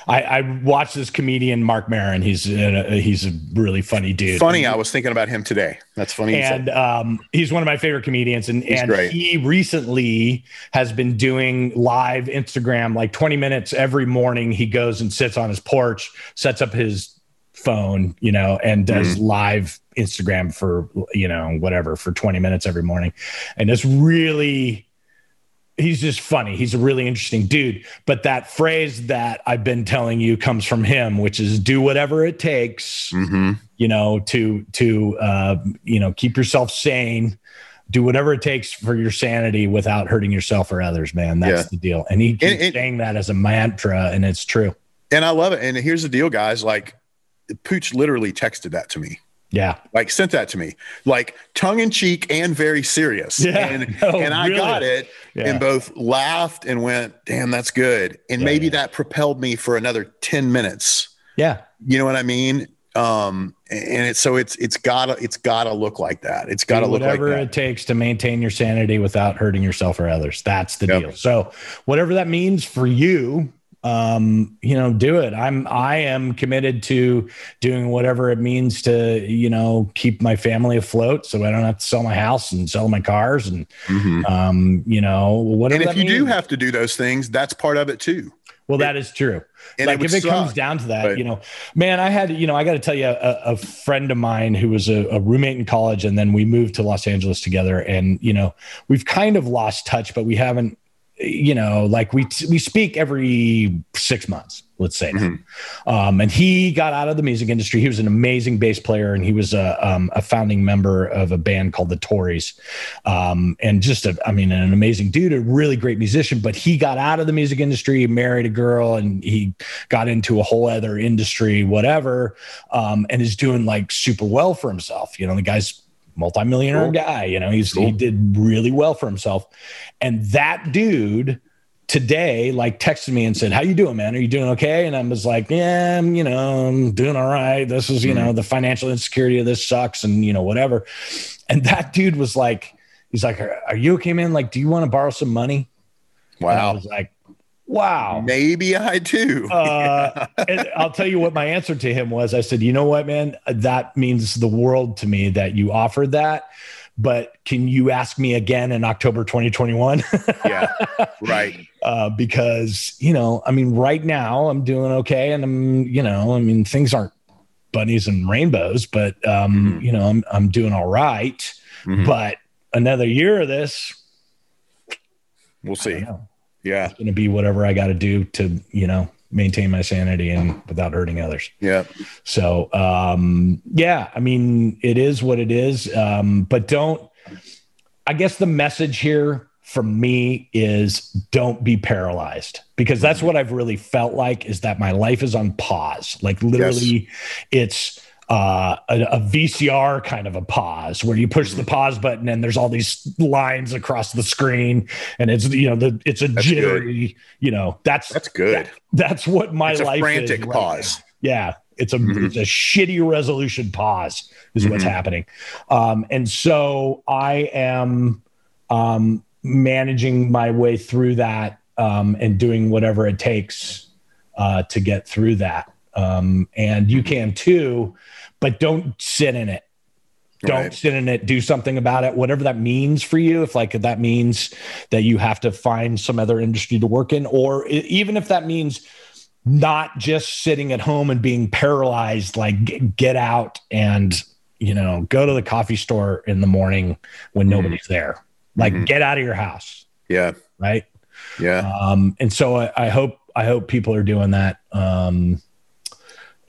I, I watched this comedian Marc Maron. He's a, he's a really funny dude. Funny, I was thinking about him today. That's funny. And um, he's one of my favorite comedians. And, he's and great. he recently has been doing live Instagram, like 20 minutes every morning. He goes and sits on his porch, sets up his phone, you know, and does mm live Instagram for, you know, whatever for 20 minutes every morning. And it's really he's just funny. He's a really interesting dude. But that phrase that I've been telling you comes from him, which is do whatever it takes, mm-hmm. you know, to to uh, you know keep yourself sane. Do whatever it takes for your sanity without hurting yourself or others, man. That's yeah. the deal. And he keeps and, and, saying that as a mantra, and it's true. And I love it. And here's the deal, guys. Like Pooch literally texted that to me. Yeah. Like sent that to me, like tongue in cheek and very serious. Yeah. And, no, and I really? got it yeah. and both laughed and went, damn, that's good. And yeah, maybe yeah. that propelled me for another 10 minutes. Yeah. You know what I mean? Um, and it's so it's it's gotta it's gotta look like that. It's gotta look whatever like it takes to maintain your sanity without hurting yourself or others. That's the yep. deal. So whatever that means for you, um, you know, do it. I'm I am committed to doing whatever it means to, you know, keep my family afloat so I don't have to sell my house and sell my cars and mm-hmm. um, you know, whatever. And if you means. do have to do those things, that's part of it too. Well, that is true. And like it if it comes down to that, but- you know, man, I had, you know, I got to tell you, a, a friend of mine who was a, a roommate in college, and then we moved to Los Angeles together, and you know, we've kind of lost touch, but we haven't, you know, like we we speak every six months, let's say. Mhm. Um, and he got out of the music industry. He was an amazing bass player, and he was a um, a founding member of a band called the Tories, um, and just a, I mean, an amazing dude, a really great musician. But he got out of the music industry, married a girl, and he got into a whole other industry, whatever, um, and is doing like super well for himself. You know, the guy's multimillionaire Cool. guy. You know, he's he did really well for himself, and that dude today like texted me and said how you doing man? Are you doing okay? And i was like yeah I'm, you know i'm doing all right. This is you hmm. know the financial insecurity of this sucks and you know whatever. And that dude was like he's like are, are you okay man? Like do you want to borrow some money? And i Wow. was like wow Maybe I do. uh, and I'll tell you what my answer to him was. I said, "You know what, man? That means the world to me that you offered that. But can you ask me again in October 2021? yeah. Right. uh, because you know, I mean, right now I'm doing okay, and I'm, you know, I mean, things aren't bunnies and rainbows, but um, Mhm. you know, I'm I'm doing all right. Mhm. But another year of this, We'll see. Yeah. It's going to be whatever I got to do to, you know, maintain my sanity and without hurting others. Yeah. So um, yeah, I mean, it is what it is. Um, but don't. I guess the message here from me is don't be paralyzed because that's what I've really felt like is that my life is on pause. Like literally, it's uh, a, a VCR kind of a pause where you push the pause button and there's all these lines across the screen and it's you know the it's a That's jittery you know that's That's good. that's what my It's a life frantic is right pause. now. Yeah, it's a Mhm. it's a shitty resolution pause is what's Mhm. happening, um, and so I am um, managing my way through that um, and doing whatever it takes uh, to get through that. Um, and you can too, but don't sit in it don't Right. sit in it do something about it whatever that means for you if like that means that you have to find some other industry to work in or even if that means not just sitting at home and being paralyzed like get out and you know go to the coffee store in the morning when Mhm. nobody's there like Mhm. get out of your house Yeah. right Yeah. um and so I, I hope i hope people are doing that um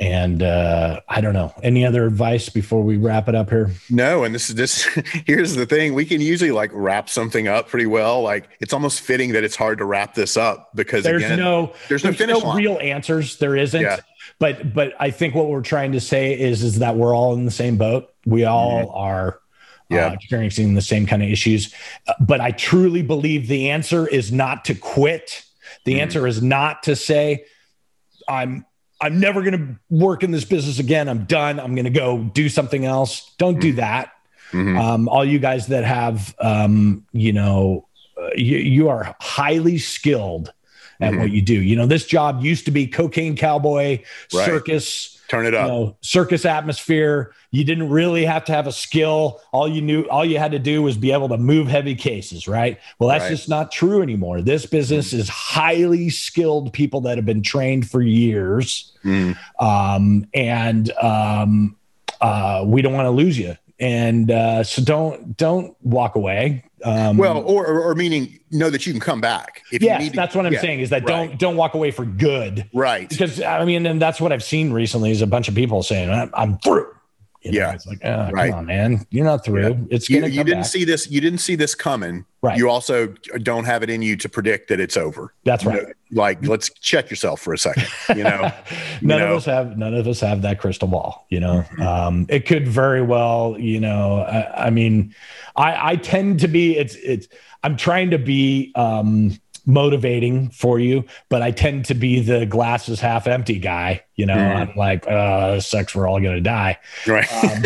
and uh i don't know any other advice before we wrap it up here No, and this is this. Here's the thing: we can usually like wrap something up pretty well. Like it's almost fitting that it's hard to wrap this up because there's again, no there's no finish line. real answers there isn't Yeah. but but i think what we're trying to say is is that we're all in the same boat we all are Mm-hmm. Yeah. uh, experiencing the same kind of issues Uh, but i truly believe the answer is not to quit the Mhm. answer is not to say i'm i'm never going to work in this business again. I'm done. I'm going to go do something else. Don't do that. Mhm. um, all you guys that have um, you know uh, you, you are highly skilled at Mhm. what you do you know this job used to be cocaine cowboy Right. circus turn it you up. know circus atmosphere you didn't really have to have a skill all you knew all you had to do was be able to move heavy cases right well that's Right. just not true anymore this business is highly skilled people that have been trained for years Mm. um, and um, uh, we don't want to lose you. And uh, so don't don't walk away. Um, Well, or, or meaning know that you can come back if you yes, need to. that's what I'm yeah, saying is that right. don't don't walk away for good Right. because I mean, and that's what I've seen recently is a bunch of people saying I'm, I'm through. You know, Yeah. it's like oh, Right. come on, man, you're not through. It's You, you didn't back. see this. You didn't see this coming. Right. You also don't have it in you to predict that it's over. That's right. Like, let's check yourself for a second. You know. none know? of us have none of us have that crystal ball you know um it could very well you know I, I mean i i tend to be it's it's i'm trying to be um motivating for you but i tend to be the glasses half empty guy you know Mhm. i'm like uh sucks we're all gonna die right. um,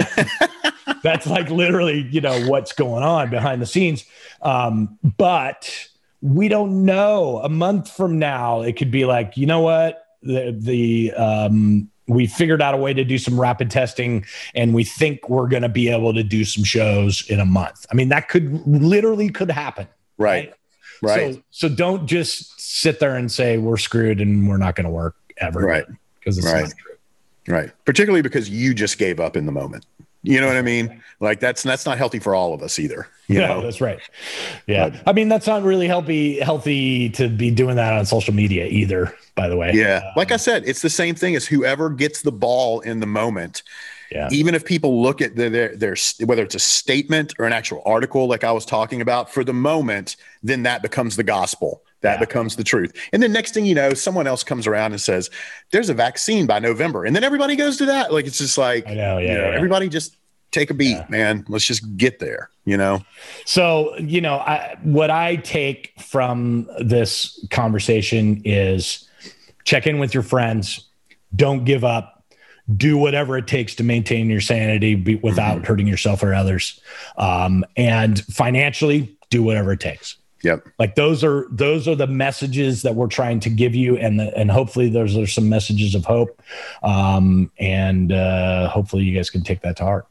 that's like literally you know what's going on behind the scenes um, but we don't know a month from now it could be like you know what the the um, we figured out a way to do some rapid testing and we think we're going to be able to do some shows in a month i mean that could literally could happen right. Right. So, so don't just sit there and say we're screwed and we're not going to work ever. Right. Because it's Right. not true. Right. Particularly because you just gave up in the moment. You know what I mean? Like that's that's not healthy for all of us either. You Yeah, know? that's right. Yeah. But- I mean, that's not really healthy, healthy to be doing that on social media either, by the way. Yeah. Um, like I said, it's the same thing as whoever gets the ball in the moment. Yeah. Even if people look at their, their, their whether it's a statement or an actual article, like I was talking about, for the moment, then that becomes the gospel. That Yeah. becomes the truth. And then next thing you know, someone else comes around and says, "There's a vaccine by November," and then everybody goes to that. Like it's just like I know. you Yeah. know, yeah, yeah. everybody just take a beat, Yeah. man. Let's just get there. You know. So, you know, I, what I take from this conversation is check in with your friends, don't give up, do whatever it takes to maintain your sanity be, without hurting yourself or others, um, and financially, do whatever it takes. Yep. Like those are those are the messages that we're trying to give you, and the, and hopefully those are some messages of hope, um, and uh, hopefully you guys can take that to heart.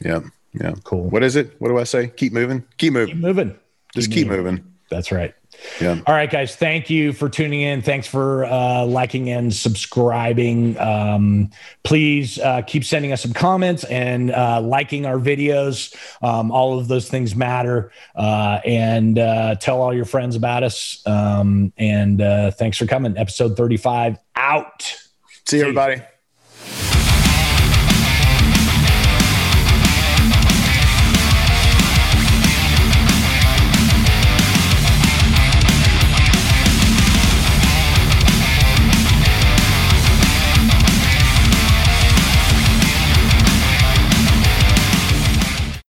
Yeah. Yeah. Cool. What is it? What do I say? Keep moving. Keep Keep moving. moving. Just keep moving. That's right. Yeah. All right, guys. Thank you for tuning in. Thanks for uh, liking and subscribing. Um, please uh, keep sending us some comments and uh, liking our videos. Um, all of those things matter. Uh, and uh, tell all your friends about us. Um, and uh, thanks for coming. Episode 35 out. See you, everybody.